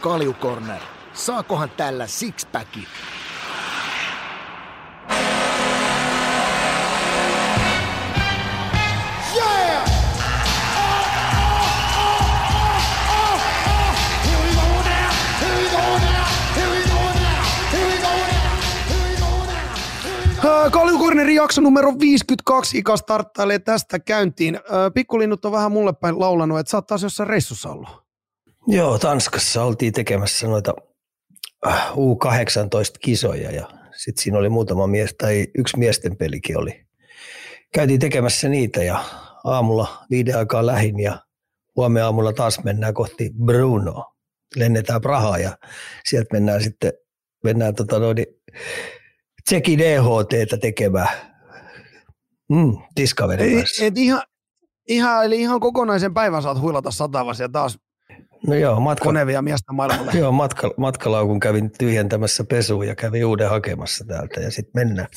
Kaljukorner. Saakohan tällä sixpackit? Kaljukornerin jakso numero 52 Ika starttailee tästä käyntiin. Pikkulinnut on vähän mulle päin laulanut, että sä jossain reissussa ollut. Joo, Tanskassa oltiin tekemässä noita äh, U18-kisoja ja sitten siinä oli muutama mies, tai yksi miesten pelikin oli. Käytiin tekemässä niitä ja aamulla viiden aikaa lähin ja huomenna aamulla taas mennään kohti Bruno. Lennetään Prahaan ja sieltä mennään sitten mennään tota noin, Tsekin DHTtä tekemään mm. Et ihan, ihan, eli ihan kokonaisen päivän saat huilata satavassa ja taas No joo, matka, konevia miestä maailmalle. Joo, matka, matkalaukun kävin tyhjentämässä pesuun ja kävin uuden hakemassa täältä ja sitten mennään.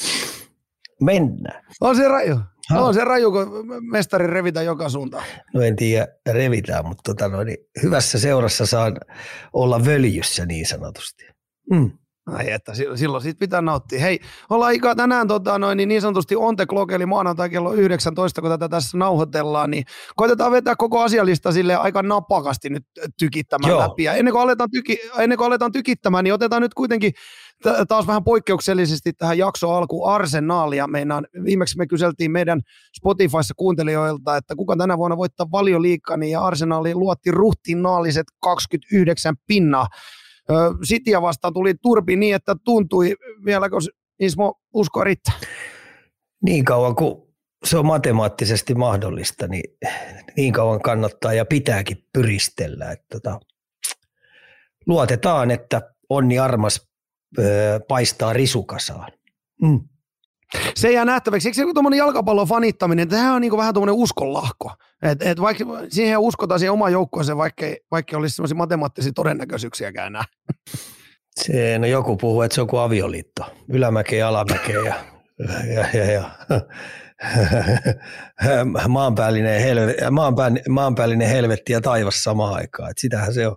Mennään. On se raju. Ha. On se raju, kun mestari revitä joka suuntaan. No en tiedä, revitään, mutta tota noin, niin hyvässä seurassa saan olla völjyssä niin sanotusti. Mm. Ai että, silloin siitä pitää nauttia. Hei, ollaan Ika tänään tota, noin, niin, niin sanotusti on the clock, eli maanantai kello 19, kun tätä tässä nauhoitellaan, niin koitetaan vetää koko asialista sille aika napakasti nyt tykittämään Joo. läpi. Ja ennen kuin, aletaan tyki, ennen kuin aletaan tykittämään, niin otetaan nyt kuitenkin taas vähän poikkeuksellisesti tähän jakso alku Arsenaalia. Meinaan, viimeksi me kyseltiin meidän Spotifyssa kuuntelijoilta, että kuka tänä vuonna voittaa valioliikani, ja Arsenaali luotti ruhtinaaliset 29 pinnaa. Sitiä vastaan tuli turpi niin, että tuntui vieläkö Ismo usko riittää. Niin kauan kuin se on matemaattisesti mahdollista, niin niin kauan kannattaa ja pitääkin pyristellä. Että tota, luotetaan, että onni armas paistaa risukasaan. Mm. Se jää nähtäväksi. Eikö se tuommoinen jalkapallon fanittaminen, tämä on niin vähän tuommoinen uskonlahko. Et, et vaikka siihen uskotaan siihen omaan joukkueeseen, vaikka, vaikka olisi sellaisia matemaattisia todennäköisyyksiäkään näin. Se, no joku puhuu, että se on kuin avioliitto. Ylämäkeä ja alamäkeä ja, ja, ja, ja. maanpäällinen, helve, maanpää, maanpäällinen helvetti ja taivas samaan aikaan. Et sitähän se on.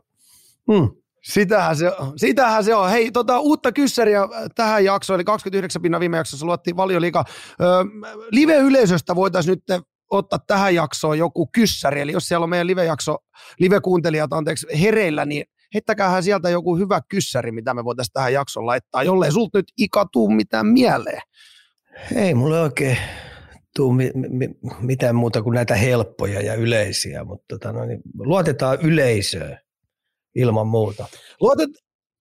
Hmm. Sitähän se, sitähän se on. Hei, tota, uutta kyssäriä tähän jaksoon, eli 29 pinnan viime jaksossa luottiin valioliiga. live-yleisöstä voitaisiin nyt ottaa tähän jaksoon joku kyssäri, eli jos siellä on meidän live-jakso, live-kuuntelijat anteeksi hereillä, niin heittäkäähän sieltä joku hyvä kyssäri, mitä me voitaisiin tähän jaksoon laittaa, jollei sulta nyt Ika tuu mitään mieleen. Ei mulle oikein tuu mi- mi- mitään muuta kuin näitä helppoja ja yleisiä, mutta tota, no niin, luotetaan yleisöön ilman muuta. Luotet,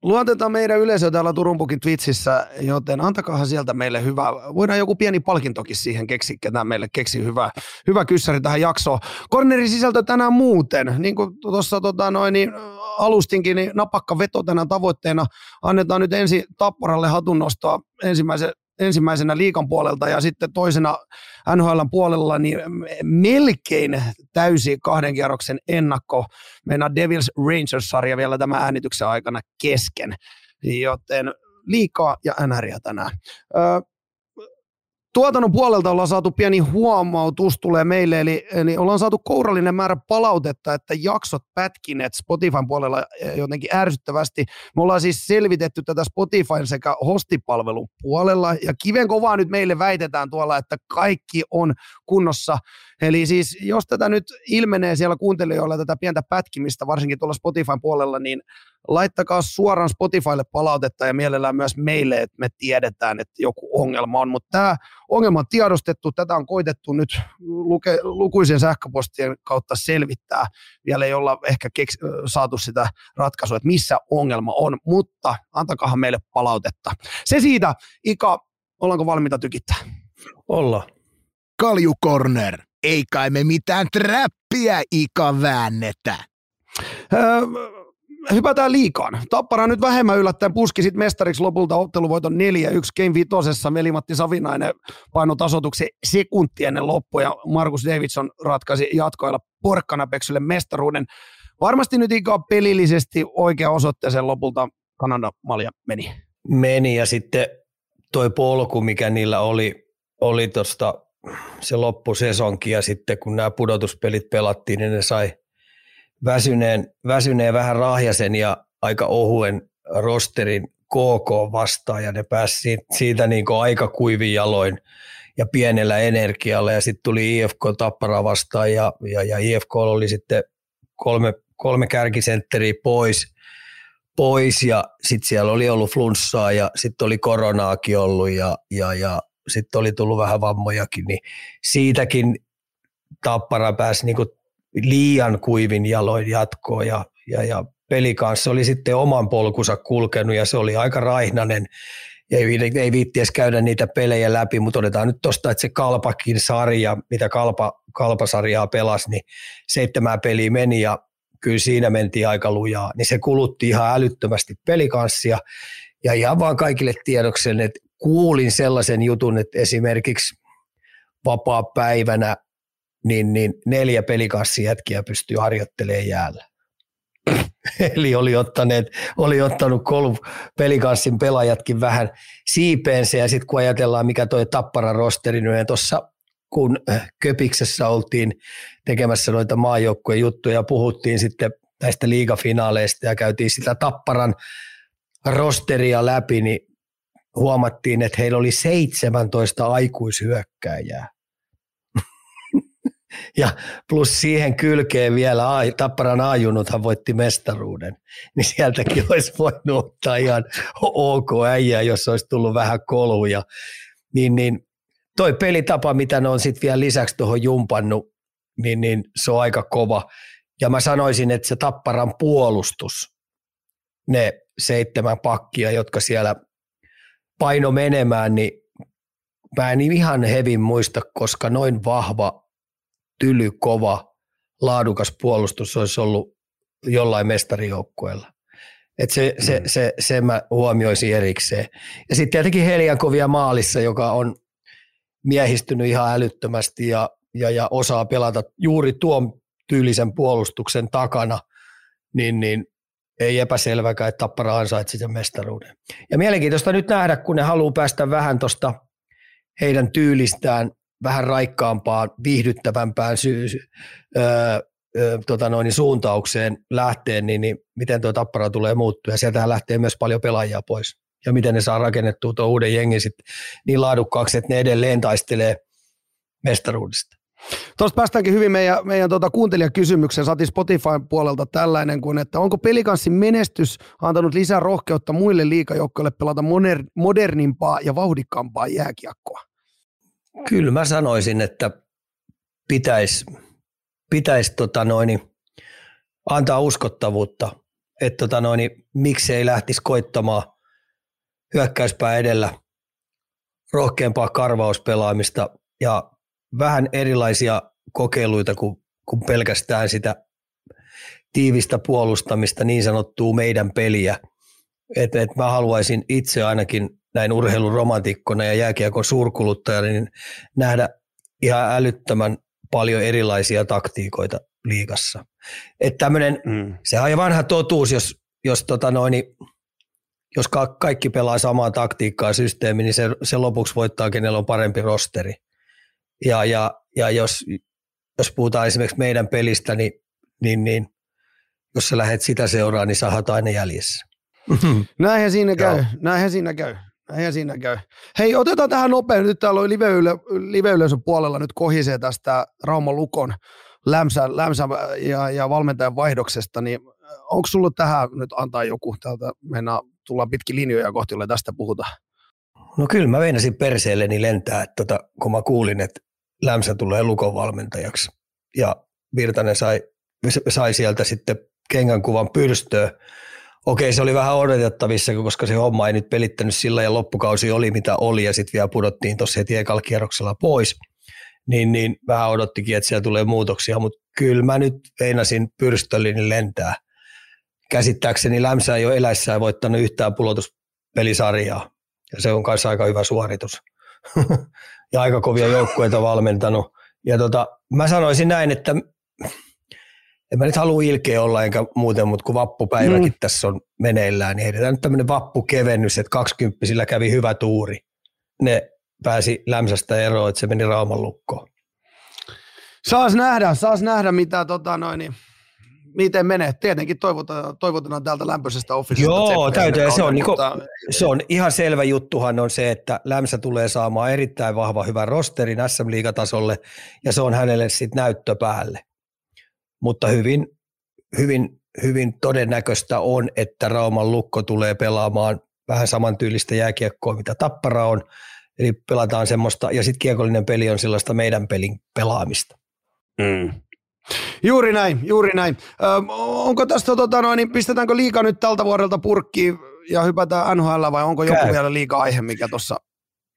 luotetaan meidän yleisö täällä Turunpukin Twitchissä, joten antakaahan sieltä meille hyvä, voidaan joku pieni palkintokin siihen keksiä, ketä meille keksi hyvä, hyvä kyssäri tähän jaksoon. Kornerin sisältö tänään muuten, niin kuin tuossa tota noin, niin alustinkin, niin napakka veto tänään tavoitteena. Annetaan nyt ensin Tapparalle hatunnostoa ensimmäisen ensimmäisenä liikan puolelta ja sitten toisena NHL puolella niin melkein täysi kahden kierroksen ennakko. Meidän Devils Rangers-sarja vielä tämän äänityksen aikana kesken, joten liikaa ja NRiä tänään. Öö, tuotannon puolelta ollaan saatu pieni huomautus tulee meille, eli, eli ollaan saatu kourallinen määrä palautetta, että jaksot pätkineet Spotifyn puolella jotenkin ärsyttävästi. Me ollaan siis selvitetty tätä Spotifyn sekä hostipalvelun puolella, ja kiven kovaa nyt meille väitetään tuolla, että kaikki on kunnossa. Eli siis jos tätä nyt ilmenee siellä kuuntelijoilla tätä pientä pätkimistä, varsinkin tuolla Spotifyn puolella, niin laittakaa suoraan Spotifylle palautetta ja mielellään myös meille, että me tiedetään, että joku ongelma on. Mutta tämä ongelma on tiedostettu, tätä on koitettu nyt luke, lukuisen sähköpostien kautta selvittää. Vielä ei olla ehkä keks, saatu sitä ratkaisua, että missä ongelma on, mutta antakahan meille palautetta. Se siitä, Ika, ollaanko valmiita tykittää? Olla. Kalju Corner. Ei kai me mitään trappia Ika väännetä. Öö, hypätään liikaan. Tappara nyt vähemmän yllättäen puski sit mestariksi lopulta otteluvoiton 4-1 Game Vitosessa. Veli-Matti Savinainen paino tasotuksen sekunti ennen loppua ja Markus Davidson ratkaisi jatkoilla porkkanapeksylle mestaruuden. Varmasti nyt ikään pelillisesti oikea osoitteeseen lopulta Kanada malja meni. Meni ja sitten toi polku, mikä niillä oli, oli tuosta se loppusesonkin ja sitten kun nämä pudotuspelit pelattiin, niin ne sai – väsyneen, väsyneen vähän rahjasen ja aika ohuen rosterin KK vastaan ja ne pääsi siitä, niin aika kuivin jaloin ja pienellä energialla ja sitten tuli IFK Tappara vastaan ja, ja, ja IFK oli sitten kolme, kolme kärkisentteriä pois, pois ja sitten siellä oli ollut flunssaa ja sitten oli koronaakin ollut ja, ja, ja sitten oli tullut vähän vammojakin, niin siitäkin Tappara pääsi niin liian kuivin jaloin jatkoon ja, ja, ja peli kanssa oli sitten oman polkunsa kulkenut ja se oli aika raihnainen ja ei, ei viitti edes käydä niitä pelejä läpi, mutta otetaan nyt tuosta, että se Kalpakin sarja, mitä Kalpa, Kalpasarjaa pelasi, niin seitsemän peliä meni ja kyllä siinä mentiin aika lujaa, niin se kulutti ihan älyttömästi pelikanssia ja ihan vaan kaikille tiedoksen, että kuulin sellaisen jutun, että esimerkiksi vapaa päivänä niin, niin neljä pelikassijätkiä pystyy harjoittelemaan jäällä. Eli oli, ottaneet, oli ottanut kolme pelikanssin pelaajatkin vähän siipeensä ja sitten kun ajatellaan mikä toi Tappara rosteri, niin tuossa kun äh, Köpiksessä oltiin tekemässä noita maajoukkueen juttuja, puhuttiin sitten näistä liigafinaaleista ja käytiin sitä Tapparan rosteria läpi, niin huomattiin, että heillä oli 17 aikuishyökkäjää. ja plus siihen kylkeen vielä Tapparan ajunuthan voitti mestaruuden, niin sieltäkin olisi voinut ottaa ihan ok äijää, jos olisi tullut vähän koluja. Niin, niin toi pelitapa, mitä ne on sitten vielä lisäksi tuohon jumpannut, niin, niin se on aika kova. Ja mä sanoisin, että se Tapparan puolustus, ne seitsemän pakkia, jotka siellä paino menemään, niin mä en ihan hevin muista, koska noin vahva, tyly, kova, laadukas puolustus olisi ollut jollain mestarijoukkueella. Et se, se, mm. se, se, se mä huomioisin erikseen. Ja sitten tietenkin Heliankovia maalissa, joka on miehistynyt ihan älyttömästi ja, ja, ja osaa pelata juuri tuon tyylisen puolustuksen takana, niin, niin ei epäselväkään, että Tappara ansaitsi sen mestaruuden. Ja mielenkiintoista nyt nähdä, kun ne haluaa päästä vähän tuosta heidän tyylistään vähän raikkaampaan, viihdyttävämpään sy- öö, öö, tota noin, suuntaukseen lähteen, niin, niin miten tuo Tappara tulee muuttua. Ja sieltähän lähtee myös paljon pelaajia pois. Ja miten ne saa rakennettua tuon uuden jengin sit niin laadukkaaksi, että ne edelleen taistelee mestaruudesta. Tuosta päästäänkin hyvin meidän, meidän tuota kuuntelijakysymykseen. Saatiin Spotifyn puolelta tällainen kuin, että onko pelikanssin menestys antanut lisää rohkeutta muille liikajoukkoille pelata moder, modernimpaa ja vauhdikkaampaa jääkiekkoa? Kyllä mä sanoisin, että pitäisi pitäis, tota antaa uskottavuutta, että tota noin, miksei lähtisi koittamaan hyökkäyspää edellä rohkeampaa karvauspelaamista ja vähän erilaisia kokeiluita kuin, kuin pelkästään sitä tiivistä puolustamista, niin sanottua meidän peliä. Et, et mä haluaisin itse ainakin näin urheiluromantikkona ja jääkiekon suurkuluttajana niin nähdä ihan älyttömän paljon erilaisia taktiikoita liigassa. Että tämmöinen, mm. se on vanha totuus, jos, jos, tota noin, jos kaikki pelaa samaa taktiikkaa systeemi, niin se, se lopuksi voittaa, kenellä on parempi rosteri. Ja, ja, ja jos, jos puhutaan esimerkiksi meidän pelistä, niin, niin, niin jos sä lähdet sitä seuraan, niin sä oot aina jäljessä. Näinhän siinä käy, näinhän siinä käy. Näinhän siinä käy. Hei, otetaan tähän nopein. Nyt täällä on live-yleisön puolella nyt kohisee tästä Rauma Lukon lämsä, lämsä ja, ja valmentajan vaihdoksesta, niin onko sulla tähän nyt antaa joku täältä, mennään, tullaan pitki linjoja kohti, jolle tästä puhutaan? No kyllä mä veinasin perseelleni lentää, että tota, kun mä kuulin, että Lämsä tulee Lukon valmentajaksi. Ja Virtanen sai, sai sieltä sitten kengän kuvan pyrstöä. Okei, se oli vähän odotettavissa, koska se homma ei nyt pelittänyt sillä ja loppukausi oli mitä oli ja sitten vielä pudottiin tuossa heti ekalla pois. Niin, niin vähän odottikin, että siellä tulee muutoksia, mutta kyllä mä nyt veinasin pyrstöllini lentää. Käsittääkseni Lämsä ei ole eläissään voittanut yhtään pulotuspelisarjaa ja se on kanssa aika hyvä suoritus. ja aika kovia joukkueita valmentanut. Ja tota, mä sanoisin näin, että en mä nyt halua ilkeä olla enkä muuten, mutta kun vappupäiväkin mm. tässä on meneillään, niin heitetään nyt tämmöinen vappukevennys, että 20 kävi hyvä tuuri. Ne pääsi lämsästä eroon, että se meni Rauman lukkoon. Saas nähdä, saas nähdä mitä tota noin, niin miten menee. Tietenkin toivotaan, toivotaan täältä lämpöisestä officesta. Joo, täytyy. Se on, niinku, se on ihan selvä juttuhan on se, että Lämsä tulee saamaan erittäin vahva hyvän rosterin SM-liigatasolle ja se on hänelle sitten näyttö päälle. Mutta hyvin, hyvin, hyvin todennäköistä on, että Rauman lukko tulee pelaamaan vähän samantyylistä jääkiekkoa, mitä Tappara on. Eli pelataan semmoista, ja sitten kiekollinen peli on sellaista meidän pelin pelaamista. Mm. Juuri näin, juuri näin. Ö, onko tästä, tota noin, niin pistetäänkö liika nyt tältä vuodelta purkkiin ja hypätään NHL vai onko joku Käy. vielä liika aihe, mikä tuossa...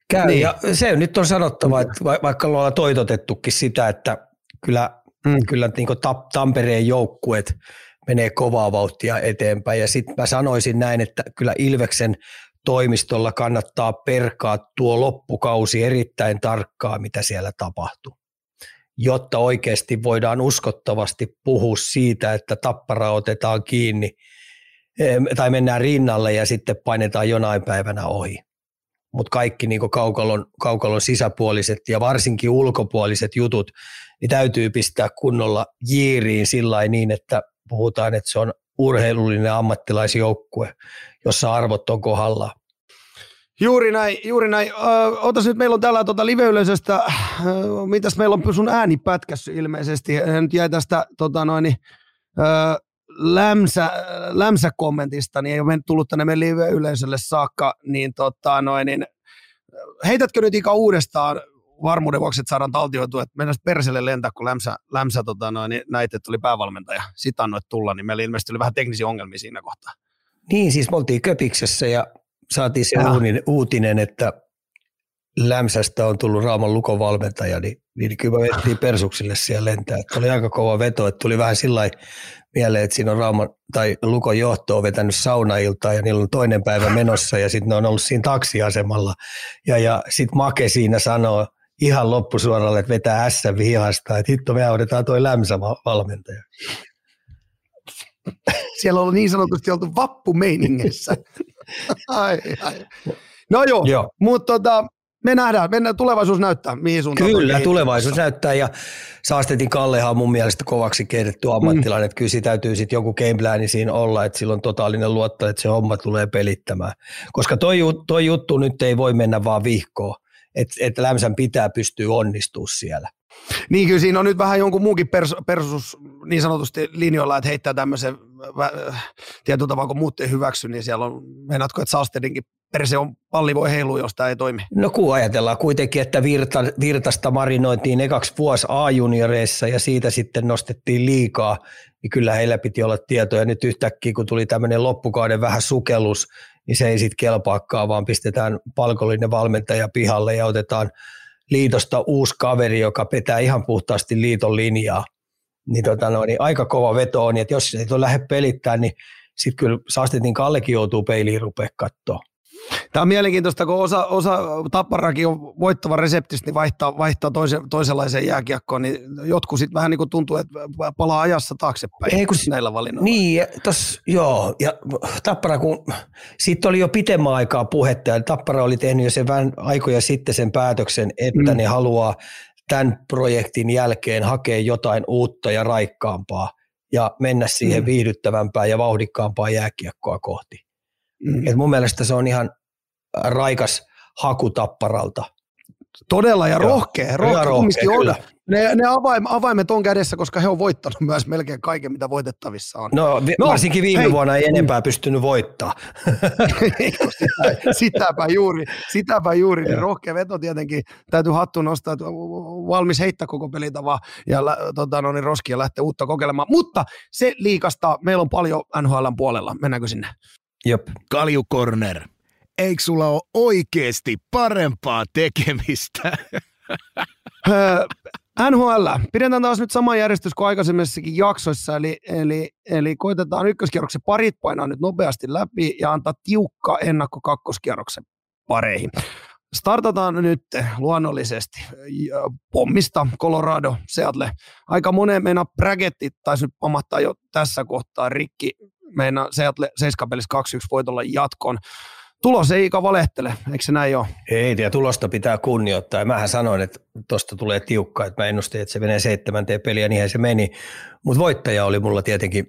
Käy, niin. ja se nyt on sanottava, että vaikka ollaan toitotettukin sitä, että kyllä, mm. kyllä niin Tampereen joukkuet menee kovaa vauhtia eteenpäin. Ja sitten mä sanoisin näin, että kyllä Ilveksen toimistolla kannattaa perkaa tuo loppukausi erittäin tarkkaa, mitä siellä tapahtuu jotta oikeasti voidaan uskottavasti puhua siitä, että tappara otetaan kiinni tai mennään rinnalle ja sitten painetaan jonain päivänä ohi. Mutta kaikki niin kaukalon, kaukalon sisäpuoliset ja varsinkin ulkopuoliset jutut, niin täytyy pistää kunnolla jiiriin sillä niin, että puhutaan, että se on urheilullinen ammattilaisjoukkue, jossa arvot on kohdallaan. Juuri näin, juuri näin. Ö, otas nyt, meillä on täällä tuota live-yleisöstä, mitäs meillä on sun ääni pätkässä ilmeisesti. Nyt jäi tästä tota noin, ö, lämsä, lämsä-kommentista, niin ei ole tullut tänne meidän live-yleisölle saakka, niin, tota noin, niin heitätkö nyt ikä uudestaan varmuuden vuoksi, että saadaan taltioitua, että mennään perselle lentää, kun Lämsä, Lämsä tota noin, niin näit, että tuli päävalmentaja. Sitten annoit tulla, niin meillä ilmeisesti oli vähän teknisiä ongelmia siinä kohtaa. Niin, siis me oltiin Köpiksessä ja saatiin se uutinen, uutinen, että Lämsästä on tullut Raaman Lukon valmentaja, niin, niin kyllä me vettiin Persuksille siellä lentää. Että oli aika kova veto, että tuli vähän sillä mieleen, että siinä on Raaman tai Lukon johto on vetänyt saunailtaa ja niillä on toinen päivä menossa ja sitten ne on ollut siinä taksiasemalla. Ja, ja sitten Make siinä sanoo ihan loppusuoralle, että vetää S vihasta, että hitto me audetaan toi Lämsä valmentaja. Siellä on niin sanotusti oltu vappumeiningessä. ai, ai. No joo, joo. mutta tota, me nähdään, mennään, tulevaisuus näyttää, mihin suuntaan. Kyllä, tulevaisuus näyttää ja Saastetin Kallehan on mun mielestä kovaksi keitetty ammattilainen, mm. että kyllä täytyy sitten joku gameplani siinä olla, että sillä on totaalinen luotto, että se homma tulee pelittämään. Koska toi, toi juttu nyt ei voi mennä vaan vihkoon, että et Lämsän pitää pystyä onnistumaan siellä. Niin kyllä siinä on nyt vähän jonkun muukin pers, persus niin sanotusti linjoilla, että heittää tämmöisen tietyllä tavalla, kun muut ei hyväksy, niin siellä on, meinaatko, että Saastedinkin perse on palli voi heilua, jos tämä ei toimi. No kun ajatellaan kuitenkin, että Virta, Virtasta marinoitiin ekaksi vuosi A-junioreissa ja siitä sitten nostettiin liikaa, niin kyllä heillä piti olla tietoja. Nyt yhtäkkiä, kun tuli tämmöinen loppukauden vähän sukellus, niin se ei sitten kelpaakaan, vaan pistetään palkollinen valmentaja pihalle ja otetaan liitosta uusi kaveri, joka petää ihan puhtaasti liiton linjaa. Niin, tota no, niin aika kova veto on, että jos ei tuo lähde pelittää, niin sitten kyllä Saastetin Kallekin joutuu peiliin rupea katsoa. Tämä on mielenkiintoista, kun osa, osa tapparakin on voittava reseptistä, niin vaihtaa, vaihtaa toisen, toisenlaiseen jääkiekkoon, niin jotkut sitten vähän niin kuin tuntuu, että palaa ajassa taaksepäin Ei, kun, näillä valinnoilla. Niin, tos, joo, ja Tappara, kun siitä oli jo pitemmän aikaa puhetta, ja Tappara oli tehnyt jo sen vähän aikoja sitten sen päätöksen, että mm. ne haluaa tämän projektin jälkeen hakea jotain uutta ja raikkaampaa ja mennä siihen mm. viihdyttävämpää ja vauhdikkaampaa jääkiekkoa kohti. Mm. Et mun mielestä se on ihan raikas haku tapparalta. Todella ja rohkea, rohkea, rohkea kyllä. Ne, ne avaim, avaimet on kädessä, koska he on voittanut myös melkein kaiken, mitä voitettavissa on. No, vi- no varsinkin viime hei. vuonna ei enempää pystynyt voittaa. sitäpä juuri, sitäpä juuri. Niin rohkea veto tietenkin. Täytyy hattu nostaa, että valmis heittää koko pelitavaa ja tota, no niin, roskia lähteä uutta kokeilemaan. Mutta se liikasta, meillä on paljon NHLn puolella. Mennäänkö sinne? Jop. Kalju Corner. Eikö sulla ole oikeasti parempaa tekemistä? NHL. Pidetään taas nyt sama järjestys kuin aikaisemmissakin jaksoissa, eli, eli, eli koitetaan ykköskierroksen parit painaa nyt nopeasti läpi ja antaa tiukka ennakko kakkoskierroksen pareihin. Startataan nyt luonnollisesti pommista Colorado, Seattle. Aika monen meidän braketti taisi nyt pamahtaa jo tässä kohtaa rikki. Meidän Seattle 7 2-1 voitolla jatkon. Tulos ei Ika valehtele, eikö se näin ole? Ei, ja tulosta pitää kunnioittaa. Mähän sanoin, että tuosta tulee tiukka, että mä ennustin, että se menee seitsemänteen peliä, niinhän se meni. Mutta voittaja oli mulla tietenkin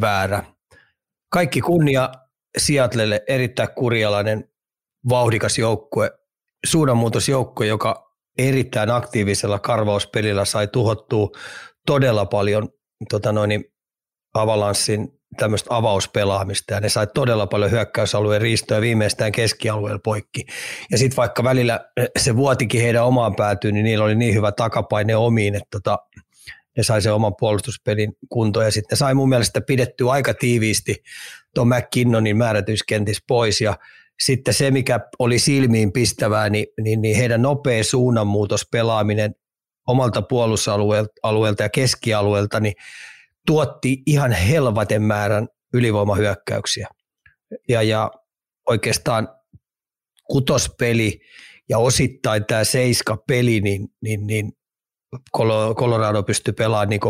väärä. Kaikki kunnia Seattlelle, erittäin kurjalainen, vauhdikas joukkue, suunnanmuutosjoukkue, joka erittäin aktiivisella karvauspelillä sai tuhottua todella paljon tota noin, Avalanssin tämmöistä avauspelaamista. Ja ne sai todella paljon hyökkäysalueen riistoja viimeistään keskialueella poikki. Ja sitten vaikka välillä se vuotikin heidän omaan päätyyn, niin niillä oli niin hyvä takapaine omiin, että tota, ne sai sen oman puolustuspelin kuntoon. Ja sitten ne sai mun mielestä pidettyä aika tiiviisti tuon McKinnonin määrätyskentissä pois. Ja sitten se, mikä oli silmiin pistävää, niin, niin, niin heidän nopea suunnanmuutos pelaaminen omalta puolustusalueelta ja keskialueelta, niin tuotti ihan helvaten määrän ylivoimahyökkäyksiä. Ja, ja oikeastaan kutospeli ja osittain tämä seiska-peli, niin, niin, niin Colorado pystyi pelaamaan niin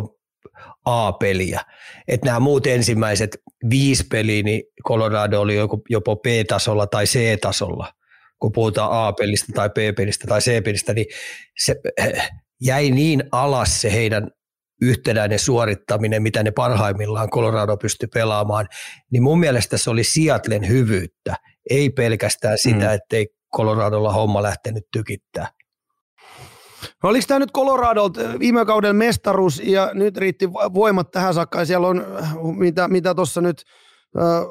A-peliä. Että nämä muut ensimmäiset viisi peliä, niin Colorado oli jopa B-tasolla tai C-tasolla, kun puhutaan A-pelistä tai B-pelistä tai C-pelistä, niin se jäi niin alas se heidän yhtenäinen suorittaminen, mitä ne parhaimmillaan Colorado pystyi pelaamaan, niin mun mielestä se oli Seattlen hyvyyttä, ei pelkästään sitä, mm. ettei Coloradolla homma lähtenyt tykittää. Oliko tämä nyt Colorado viime kauden mestaruus ja nyt riitti voimat tähän saakka ja siellä on, mitä, mitä tuossa nyt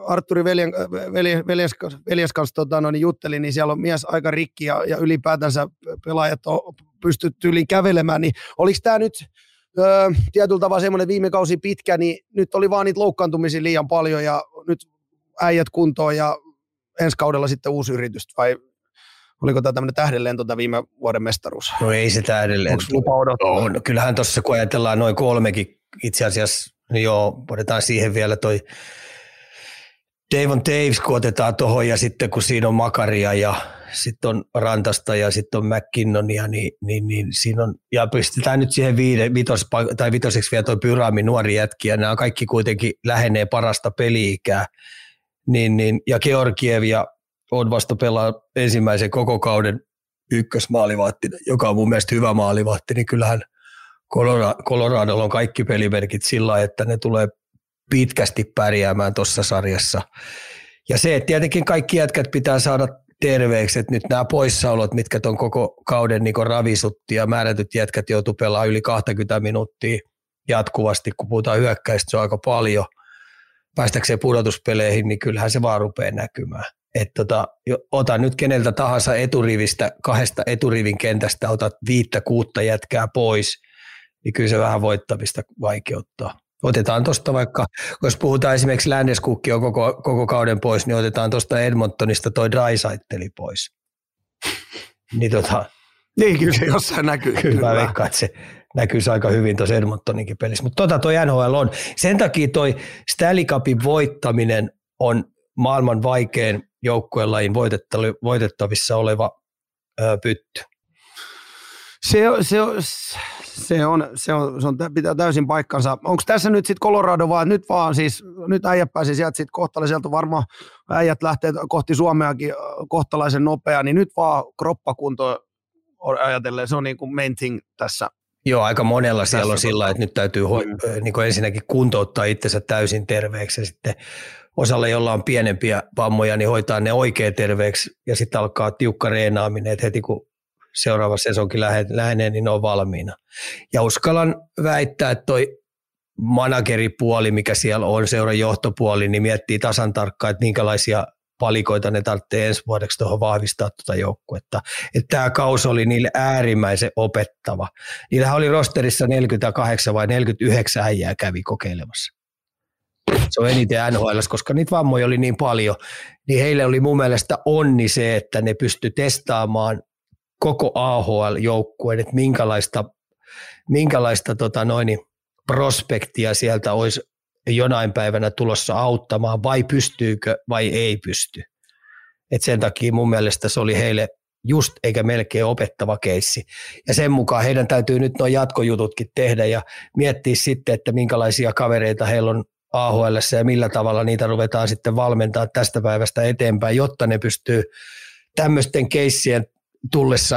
Arturi veljen, veljes, veljes, veljes kanssa tota, no, niin jutteli, niin siellä on mies aika rikki ja, ja ylipäätänsä pelaajat on pystytty yli kävelemään, niin oliko tämä nyt öö, tietyllä tavalla semmoinen viime kausi pitkä, niin nyt oli vaan niitä loukkaantumisia liian paljon ja nyt äijät kuntoon ja ensi kaudella sitten uusi yritys, vai Oliko tämä tämmöinen tähdenlento tämä viime vuoden mestaruus? No ei se tähdenlento. Onko lupa odottaa? On. Kyllähän tuossa kun ajatellaan noin kolmekin itse asiassa, niin joo, otetaan siihen vielä toi Davon Taves, kun otetaan tuohon ja sitten kun siinä on Makaria ja sitten on Rantasta ja sitten on McKinnonia, niin, niin, niin, siinä on, ja pistetään nyt siihen viide, vitos, tai vitoseksi vielä tuo Pyraami nuori jätki, ja nämä kaikki kuitenkin lähenee parasta peliikää, niin, niin, ja Georgiev ja on vasta pelaa ensimmäisen koko kauden ykkösmaalivahti, joka on mun mielestä hyvä maalivahti, niin kyllähän Coloradolla on kaikki pelimerkit sillä että ne tulee pitkästi pärjäämään tuossa sarjassa. Ja se, että tietenkin kaikki jätkät pitää saada terveeksi, että nyt nämä poissaolot, mitkä tuon koko kauden niin ravisutti ja määrätyt jätkät joutuu pelaamaan yli 20 minuuttia jatkuvasti, kun puhutaan hyökkäistä, se on aika paljon. Päästäkseen pudotuspeleihin, niin kyllähän se vaan rupeaa näkymään että tota, ota nyt keneltä tahansa eturivistä, kahdesta eturivin kentästä, otat viittä kuutta jätkää pois, niin kyllä se vähän voittamista vaikeuttaa. Otetaan tuosta vaikka, jos puhutaan esimerkiksi Ländeskukki on koko, koko kauden pois, niin otetaan tuosta Edmontonista toi Drysaitteli pois. niin tota, niin, kyllä se jossain näkyy. Kyllä, kyllä. mä veikkaan, että se näkyy aika hyvin tuossa Edmontoninkin pelissä. Mutta tota toi NHL on. Sen takia toi Stanley Cupin voittaminen on maailman vaikein joukkueen voitettavissa oleva ö, pytty. Se, se, se, on, se, on, se on, pitää täysin paikkansa. Onko tässä nyt sitten Colorado vaan, nyt vaan siis, nyt äijät pääsi sieltä sitten kohtalaiselta, varmaan äijät lähtee kohti Suomeakin kohtalaisen nopea, niin nyt vaan kroppakunto ajatellen, se on niin kuin main thing tässä Joo, aika monella siellä on sillä, että nyt täytyy mm. niin ensinnäkin kuntouttaa itsensä täysin terveeksi ja sitten osalle, jolla on pienempiä vammoja, niin hoitaa ne oikein terveeksi ja sitten alkaa tiukka reenaaminen, että heti kun seuraava sesonkin lähenee, niin ne on valmiina. Ja uskallan väittää, että toi manageripuoli, mikä siellä on, seuran johtopuoli, niin miettii tasan tarkkaan, että minkälaisia palikoita ne tarvitsee ensi vuodeksi tuohon vahvistaa tuota joukkuetta. Että tämä kausi oli niille äärimmäisen opettava. Niillähän oli rosterissa 48 vai 49 äijää kävi kokeilemassa. Se on eniten NHL, koska niitä vammoja oli niin paljon, niin heille oli mun mielestä onni se, että ne pysty testaamaan koko AHL-joukkueen, että minkälaista, minkälaista tota noin, prospektia sieltä olisi jonain päivänä tulossa auttamaan, vai pystyykö vai ei pysty. Et sen takia mun mielestä se oli heille just eikä melkein opettava keissi. Ja sen mukaan heidän täytyy nyt nuo jatkojututkin tehdä ja miettiä sitten, että minkälaisia kavereita heillä on AHL ja millä tavalla niitä ruvetaan sitten valmentaa tästä päivästä eteenpäin, jotta ne pystyy tämmöisten keissien tullessa,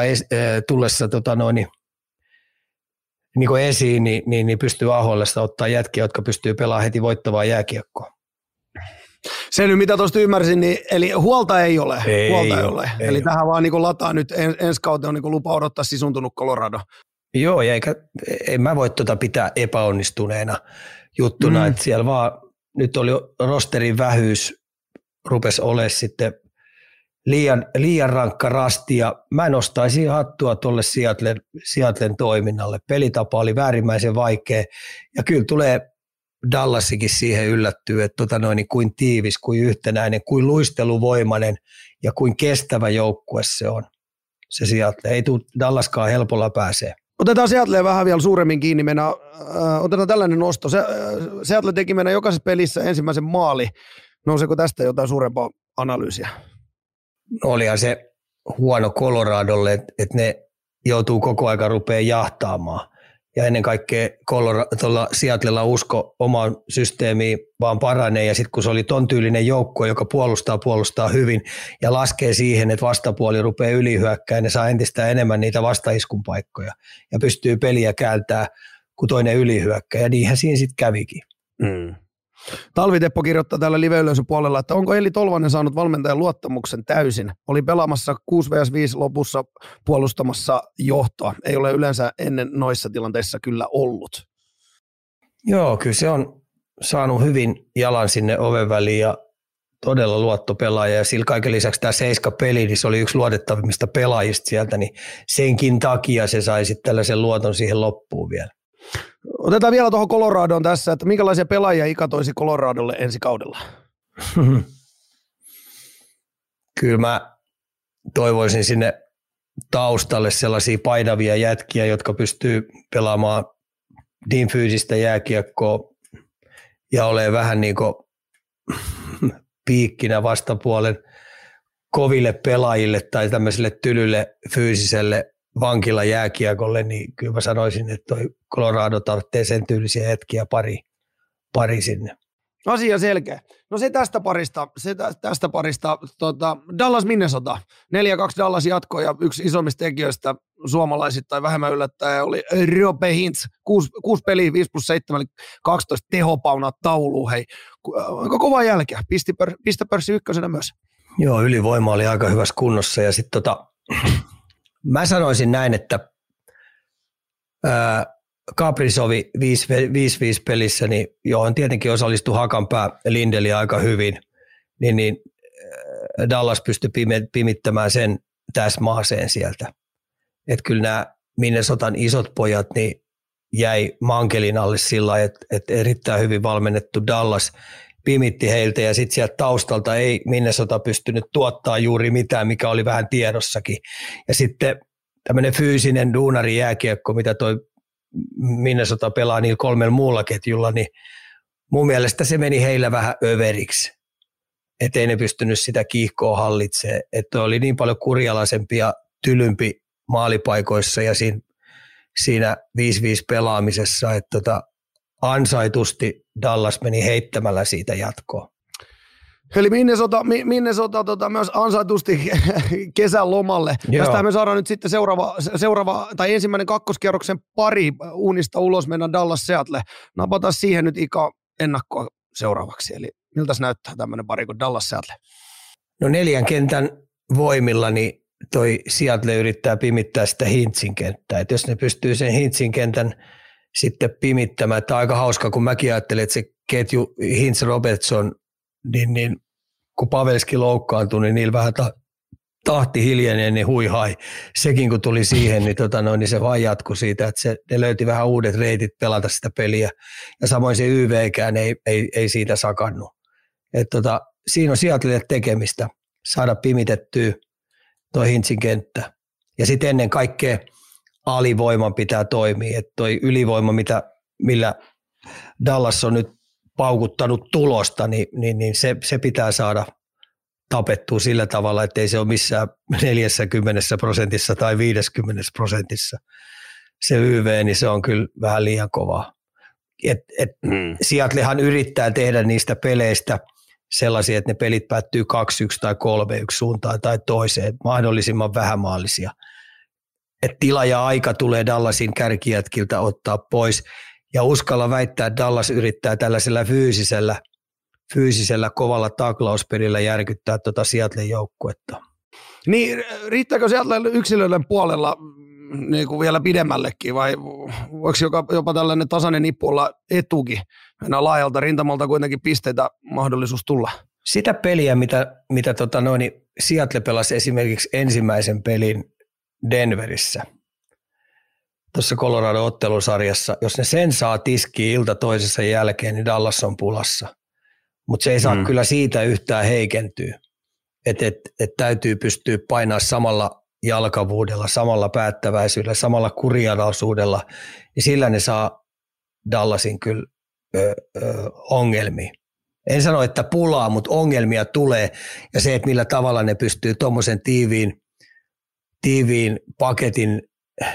tullessa tota noin, niin kuin esiin, niin, niin, niin pystyy AHLsta ottaa jätkiä, jotka pystyy pelaamaan heti voittavaa jääkiekkoa. Se nyt mitä tuosta ymmärsin, niin eli huolta ei ole. Ei, huolta ei ole, ole. ei eli ole. tähän vaan niin lataa nyt en, ensi kauteen on niin lupa odottaa sisuntunut Colorado. Joo, ja eikä, en mä voi tuota pitää epäonnistuneena juttuna, Mm. mm. että siellä vaan nyt oli rosterin vähyys, rupesi olemaan sitten liian, liian rankka rasti, ja mä nostaisin hattua tuolle Seattlen, Seattlen toiminnalle. Pelitapa oli väärimmäisen vaikea, ja kyllä tulee Dallasikin siihen yllättyy, että tota noin, niin kuin tiivis, kuin yhtenäinen, kuin luisteluvoimainen ja kuin kestävä joukkue se on. Se Seattle. Ei tule Dallaskaan helpolla pääsee. Otetaan Seattle vähän vielä suuremmin kiinni. Mennä, äh, otetaan tällainen nosto. Se, äh, Seattle teki meidän jokaisessa pelissä ensimmäisen maali. Nouseeko tästä jotain suurempaa analyysiä? Olihan se huono Coloradolle, että et ne joutuu koko aika rupeaa jahtaamaan. Ja ennen kaikkea tuolla Seattlella usko omaan systeemiin vaan paranee. Ja sitten kun se oli ton tyylinen joukko, joka puolustaa, puolustaa hyvin ja laskee siihen, että vastapuoli rupeaa ylihyökkään, ne saa entistä enemmän niitä vastaiskun paikkoja ja pystyy peliä kääntää, kun toinen ylihyökkää. Ja niinhän siinä sitten kävikin. Mm. Talviteppo kirjoittaa täällä live puolella, että onko Eli Tolvanen saanut valmentajan luottamuksen täysin? Oli pelaamassa 6 vs 5 lopussa puolustamassa johtoa. Ei ole yleensä ennen noissa tilanteissa kyllä ollut. Joo, kyllä se on saanut hyvin jalan sinne oven väliin ja todella luottopelaaja ja sillä kaiken lisäksi tämä seiska peli, niin se oli yksi luotettavimmista pelaajista sieltä, niin senkin takia se sai sitten tällaisen luoton siihen loppuun vielä. Otetaan vielä tuohon Coloradoon tässä, että minkälaisia pelaajia Ika toisi Coloradolle ensi kaudella? Kyllä mä toivoisin sinne taustalle sellaisia painavia jätkiä, jotka pystyy pelaamaan niin fyysistä jääkiekkoa ja ole vähän niin kuin piikkinä vastapuolen koville pelaajille tai tämmöiselle tylylle fyysiselle vankila jääkiekolle, niin kyllä mä sanoisin, että toi Colorado tarvitsee sen tyylisiä hetkiä pari, pari sinne. Asia selkeä. No se tästä parista, se tä- tästä parista tota, Dallas Minnesota. 4-2 Dallas jatko ja yksi isommista tekijöistä suomalaisittain vähemmän yllättäen oli Rope Hintz. Kuusi, kuusi peliä, 5 plus 7, eli 12 tehopaunaa tauluun. Hei, äh, aika kova jälkeä. Pisti pör, pistopörssi ykkösenä myös. Joo, ylivoima oli aika hyvässä kunnossa ja sitten tota, mä sanoisin näin, että ää, Kaprisovi 5-5 pelissä, niin johon tietenkin osallistui Hakanpää Lindeli aika hyvin, niin, niin Dallas pystyi pimittämään sen täsmaaseen sieltä. Että kyllä nämä Minnesotan isot pojat niin jäi mankelin alle sillä että, että erittäin hyvin valmennettu Dallas pimitti heiltä ja sitten sieltä taustalta ei Minnesota pystynyt tuottaa juuri mitään, mikä oli vähän tiedossakin. Ja sitten tämmöinen fyysinen duunari jääkiekko, mitä toi Minnesota pelaa niillä kolmella muulla ketjulla, niin mun mielestä se meni heillä vähän överiksi. Että ei ne pystynyt sitä kiihkoa hallitsemaan. Että oli niin paljon kurjalaisempi ja tylympi maalipaikoissa ja siinä, siinä 5-5 pelaamisessa, että tota, ansaitusti Dallas meni heittämällä siitä jatkoon. Eli Minnesota, Mi- Minnesota tota, myös ansaitusti kesän lomalle. Joo. Tästä me saadaan nyt sitten seuraava, seuraava tai ensimmäinen kakkoskierroksen pari unista ulos mennään Dallas Seattle. Napataan siihen nyt Ika ennakkoa seuraavaksi. Eli miltä se näyttää tämmöinen pari kuin Dallas Seattle? No neljän kentän voimilla niin toi Seattle yrittää pimittää sitä Hintsin kenttää. Et jos ne pystyy sen Hintsin kentän sitten pimittämään, että aika hauska, kun mäkin ajattelin, että se ketju Hintz Robertson, niin, niin kun Pavelski loukkaantui, niin niillä vähän ta- tahti hiljenee, niin hui hai. Sekin kun tuli siihen, niin, tota noin, niin se vaan jatkui siitä, että se, ne löyti vähän uudet reitit pelata sitä peliä. Ja samoin se YVkään ei, ei, ei siitä sakannut. Et tota, siinä on Seattlelle tekemistä saada pimitettyä toi Hintsin kenttä. Ja sitten ennen kaikkea alivoiman pitää toimia. Että toi ylivoima, mitä, millä Dallas on nyt paukuttanut tulosta, niin, niin, niin se, se pitää saada tapettua sillä tavalla, että ei se ole missään 40 prosentissa tai 50 prosentissa. Se YV, niin se on kyllä vähän liian kovaa. et, et mm. Seattlehan yrittää tehdä niistä peleistä sellaisia, että ne pelit päättyy 2-1 tai 3-1 suuntaan tai toiseen, mahdollisimman vähämaallisia. Et tila ja aika tulee Dallasin kärkijätkiltä ottaa pois. Ja uskalla väittää, että Dallas yrittää tällaisella fyysisellä, fyysisellä kovalla taklauspelillä järkyttää tuota Seattlein joukkuetta. Niin, riittääkö sieltä yksilöiden puolella niin kuin vielä pidemmällekin vai voiko jopa, jopa tällainen tasainen nippu olla etukin? Mennään laajalta rintamalta kuitenkin pisteitä mahdollisuus tulla. Sitä peliä, mitä, mitä tota noin, Seattle pelasi esimerkiksi ensimmäisen pelin Denverissä, tuossa Colorado-ottelusarjassa, jos ne sen saa tiskiä ilta toisessa jälkeen, niin Dallas on pulassa. Mutta se ei saa mm. kyllä siitä yhtään heikentyä. Että et, et täytyy pystyä painaa samalla jalkavuudella, samalla päättäväisyydellä, samalla kurialaisuudella, niin sillä ne saa Dallasin kyllä ö, ö, ongelmia. En sano, että pulaa, mutta ongelmia tulee. Ja se, että millä tavalla ne pystyy tuommoisen tiiviin, tiiviin paketin,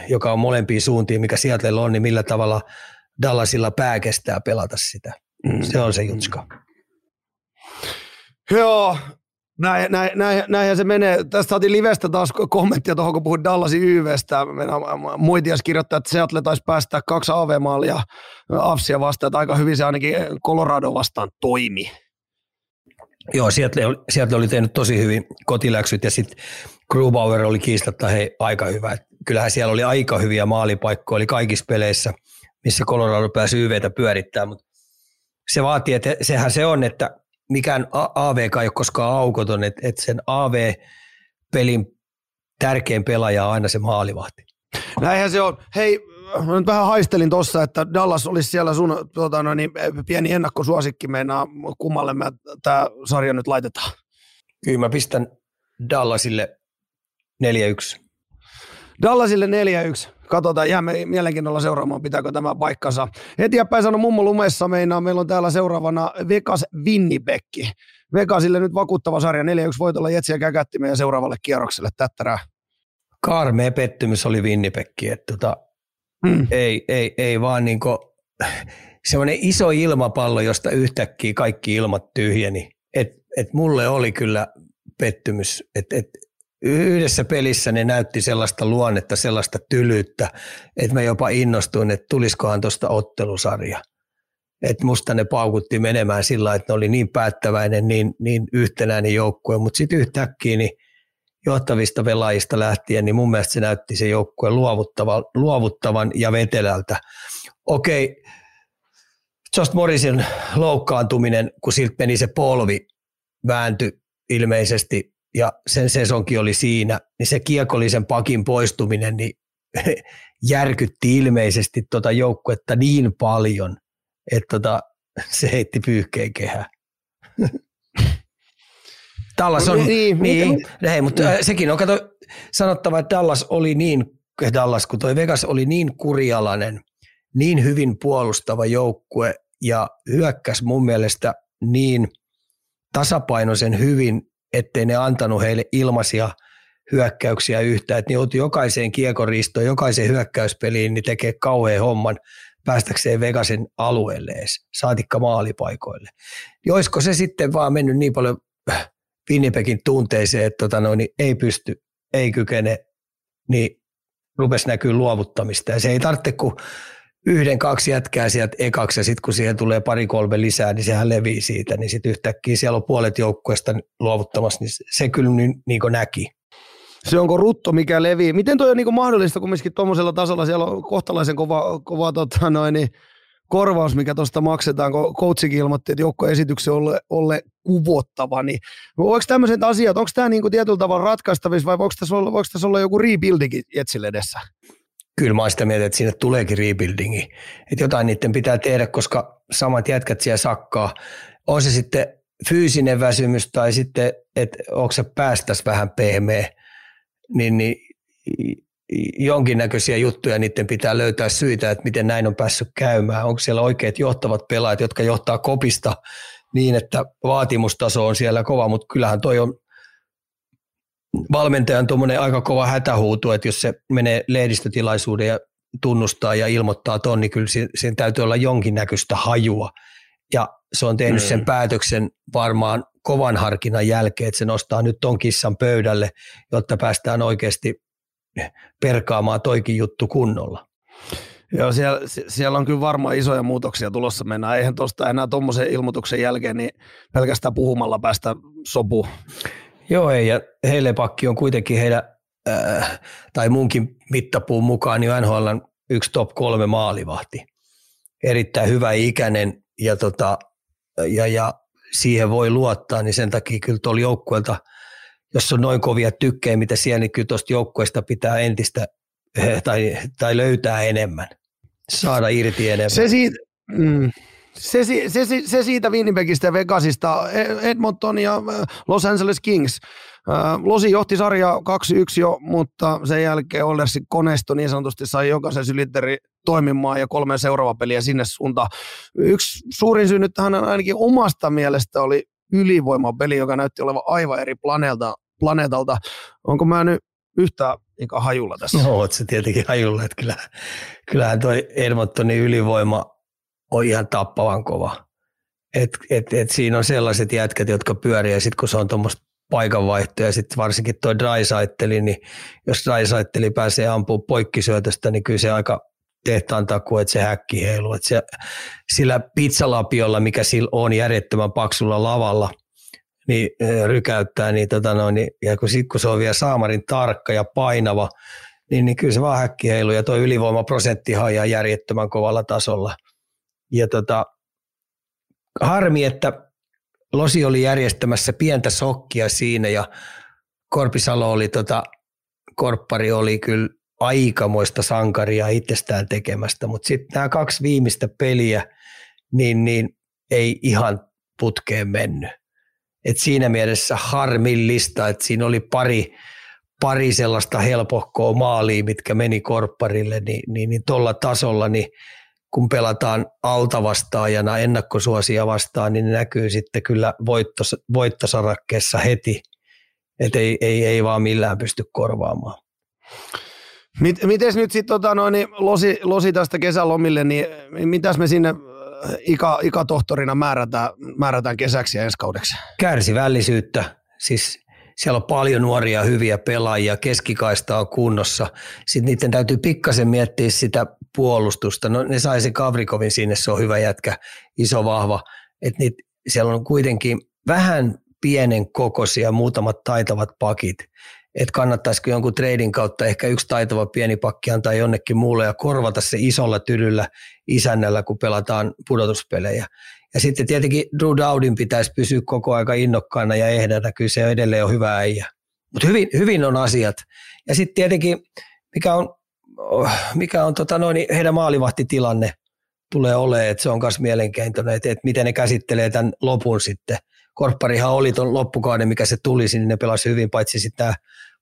joka on molempiin suuntiin, mikä Seattle on, niin millä tavalla Dallasilla pää kestää pelata sitä. Mm. Se on se jutska. Joo, näin, näin, näin, näinhän se menee. Tästä saatiin livestä taas kommenttia tuohon, kun puhuin Dallasin YVstä. Muitias kirjoittaa, että Seattle taisi päästä kaksi AV-maalia Afsia vastaan, että aika hyvin se ainakin Colorado vastaan toimi. Joo, Seattle, Seattle oli tehnyt tosi hyvin kotiläksyt ja sitten Grubauer oli kiistatta hei, aika hyvä. Kyllähän siellä oli aika hyviä maalipaikkoja, oli kaikissa peleissä, missä Colorado pääsi YVtä pyörittämään, mutta se vaatii, että sehän se on, että mikään AV ei ole koskaan aukoton, että, että sen AV-pelin tärkein pelaaja on aina se maalivahti. Näinhän se on. Hei, mä nyt vähän haistelin tuossa, että Dallas olisi siellä sun tuota, no niin, pieni ennakkosuosikki meinaa, kummalle me tämä sarja nyt laitetaan. Kyllä mä pistän Dallasille 4-1. Dallasille 4-1. Katsotaan, jäämme mielenkiinnolla seuraamaan, pitääkö tämä paikkansa. Eteenpäin sano mummo lumessa meinaa, meillä on täällä seuraavana Vegas Winnipekki. Vegasille nyt vakuuttava sarja, 4-1 voitolla Jetsiä käkätti meidän seuraavalle kierrokselle, tättärää. Karmea pettymys oli Winnipekki, että tota, hmm. ei, ei, ei vaan niinku, semmoinen iso ilmapallo, josta yhtäkkiä kaikki ilmat tyhjeni. Et, et mulle oli kyllä pettymys, että et, yhdessä pelissä ne näytti sellaista luonnetta, sellaista tylyyttä, että mä jopa innostuin, että tulisikohan tuosta ottelusarja. Että musta ne paukutti menemään sillä että ne oli niin päättäväinen, niin, niin yhtenäinen joukkue, mutta sitten yhtäkkiä niin johtavista pelaajista lähtien, niin mun mielestä se näytti se joukkue luovuttavan, luovuttavan ja vetelältä. Okei, Just Morrisin loukkaantuminen, kun siltä meni se polvi, vääntyi ilmeisesti ja sen sesonkin oli siinä, niin se kiekollisen pakin poistuminen niin järkytti ilmeisesti tuota joukkuetta niin paljon, että tota, se heitti pyyhkeen kehää. Dallas on, niin, niin, niin, niin mutta niin. sekin on, kato, sanottava, että Dallas oli niin, Dallas, kun toi Vegas oli niin kurialainen, niin hyvin puolustava joukkue ja hyökkäs mun mielestä niin tasapainoisen hyvin ettei ne antanut heille ilmaisia hyökkäyksiä yhtään, että ne jouti jokaiseen kiekoristoon, jokaiseen hyökkäyspeliin, niin tekee kauhean homman päästäkseen Vegasin alueelle edes, saatikka maalipaikoille. Niin olisiko se sitten vaan mennyt niin paljon Winnipegin tunteeseen, että tota noin, niin ei pysty, ei kykene, niin rupesi näkyy luovuttamista. Ja se ei tarvitse kuin yhden, kaksi jätkää sieltä ekaksi ja sitten kun siihen tulee pari kolme lisää, niin sehän levii siitä, niin sitten yhtäkkiä siellä on puolet joukkueesta luovuttamassa, niin se kyllä niin, niin näki. Se onko rutto, mikä levii. Miten toi on niin mahdollista, kun tuommoisella tasolla siellä on kohtalaisen kova, kova tota noin, niin korvaus, mikä tuosta maksetaan, kun coachikin ilmoitti, että joukkojen esityksen olle, olle kuvottava, niin voiko tämmöiset asiat, onko tämä niin tietyllä tavalla ratkaistavissa vai voiko tässä olla, voiko tässä olla joku rebuilding Jetsille edessä? Kyllä mä sitä mieltä, että sinne tuleekin rebuildingi. Että jotain niiden pitää tehdä, koska samat jätkät siellä sakkaa. On se sitten fyysinen väsymys tai sitten, että onko se päästäs vähän pehmeä, niin, niin jonkinnäköisiä juttuja niiden pitää löytää syitä, että miten näin on päässyt käymään. Onko siellä oikeat johtavat pelaajat, jotka johtaa kopista niin, että vaatimustaso on siellä kova, mutta kyllähän toi on valmentajan tuommoinen aika kova hätähuutu, että jos se menee lehdistötilaisuuden ja tunnustaa ja ilmoittaa ton, niin kyllä siinä täytyy olla jonkinnäköistä hajua. Ja se on tehnyt mm. sen päätöksen varmaan kovan harkinnan jälkeen, että se nostaa nyt ton kissan pöydälle, jotta päästään oikeasti perkaamaan toikin juttu kunnolla. Joo, siellä, siellä on kyllä varmaan isoja muutoksia tulossa. Mennään eihän tuosta enää tuommoisen ilmoituksen jälkeen niin pelkästään puhumalla päästä sopu. Joo, ei, ja Heilepakki on kuitenkin heidän, äh, tai munkin mittapuun mukaan, niin NHL yksi top kolme maalivahti. Erittäin hyvä ikäinen ja, tota, ja, ja siihen voi luottaa, niin sen takia kyllä tuolla joukkueelta, jos on noin kovia tykkejä, mitä siellä, niin kyllä tuosta joukkueesta pitää entistä tai, tai löytää enemmän, saada irti enemmän. Se siitä, mm, se, se, se, siitä Winnipegistä ja Vegasista, e- Edmonton ja Los Angeles Kings. Losi johti sarjaa 2-1 jo, mutta sen jälkeen Oilersin koneisto niin sanotusti sai jokaisen sylitteri toimimaan ja kolme seuraava peliä sinne suuntaan. Yksi suurin syy nyt tähän ainakin omasta mielestä oli ylivoimapeli, joka näytti olevan aivan eri planeelta, planeetalta. Onko mä nyt yhtä eikä hajulla tässä? No, oot se tietenkin hajulla, että kyllä, kyllähän toi Edmontonin ylivoima on ihan tappavan kova. Et, et, et siinä on sellaiset jätkät, jotka pyörii ja sitten kun se on tuommoista paikanvaihtoa ja sitten varsinkin tuo Draisaitteli, niin jos Draisaitteli pääsee ampumaan poikkisyötöstä, niin kyllä se aika tehtaan taku, että se häkki heilu. Että se, sillä pizzalapiolla, mikä sillä on järjettömän paksulla lavalla, niin rykäyttää, niin, tota no, niin ja kun, sit, kun se on vielä saamarin tarkka ja painava, niin, niin kyllä se vaan häkki heilu ja tuo ylivoimaprosentti on ihan järjettömän kovalla tasolla. Ja tota, harmi, että Losi oli järjestämässä pientä sokkia siinä ja Korpisalo oli, tota, Korppari oli kyllä aikamoista sankaria itsestään tekemästä, mutta sitten nämä kaksi viimeistä peliä, niin, niin ei ihan putkeen mennyt. Et siinä mielessä harmillista, että siinä oli pari, pari sellaista helpohkoa maalia, mitkä meni korpparille, niin, niin, niin tuolla tasolla, niin kun pelataan altavastaajana ennakkosuosia vastaan, niin ne näkyy sitten kyllä voittos, voittosarakkeessa heti, että ei, ei, ei vaan millään pysty korvaamaan. Mit, mites nyt sitten tota, no, niin losi, losi tästä kesälomille, niin mitäs me sinne ikä, ikätohtorina määrätään, määrätään kesäksi ja ensi kaudeksi? Kärsivällisyyttä, siis siellä on paljon nuoria hyviä pelaajia, keskikaista on kunnossa. Sitten niiden täytyy pikkasen miettiä sitä puolustusta. No ne sai se Kavrikovin sinne, se on hyvä jätkä, iso vahva. Et niit, siellä on kuitenkin vähän pienen kokoisia, muutamat taitavat pakit että kannattaisiko jonkun trading kautta ehkä yksi taitava pieni pakki antaa jonnekin muulle ja korvata se isolla tylyllä isännällä, kun pelataan pudotuspelejä. Ja sitten tietenkin Drew Dowdin pitäisi pysyä koko aika innokkaana ja ehdänä, kyllä se edelleen on hyvä äijä. Mutta hyvin, hyvin on asiat. Ja sitten tietenkin, mikä on, mikä on tota noin, heidän maalivahtitilanne tulee olemaan, että se on myös mielenkiintoinen, että, että miten ne käsittelee tämän lopun sitten. Korpparihan oli tuon loppukauden, mikä se tuli, niin ne pelasi hyvin, paitsi sitten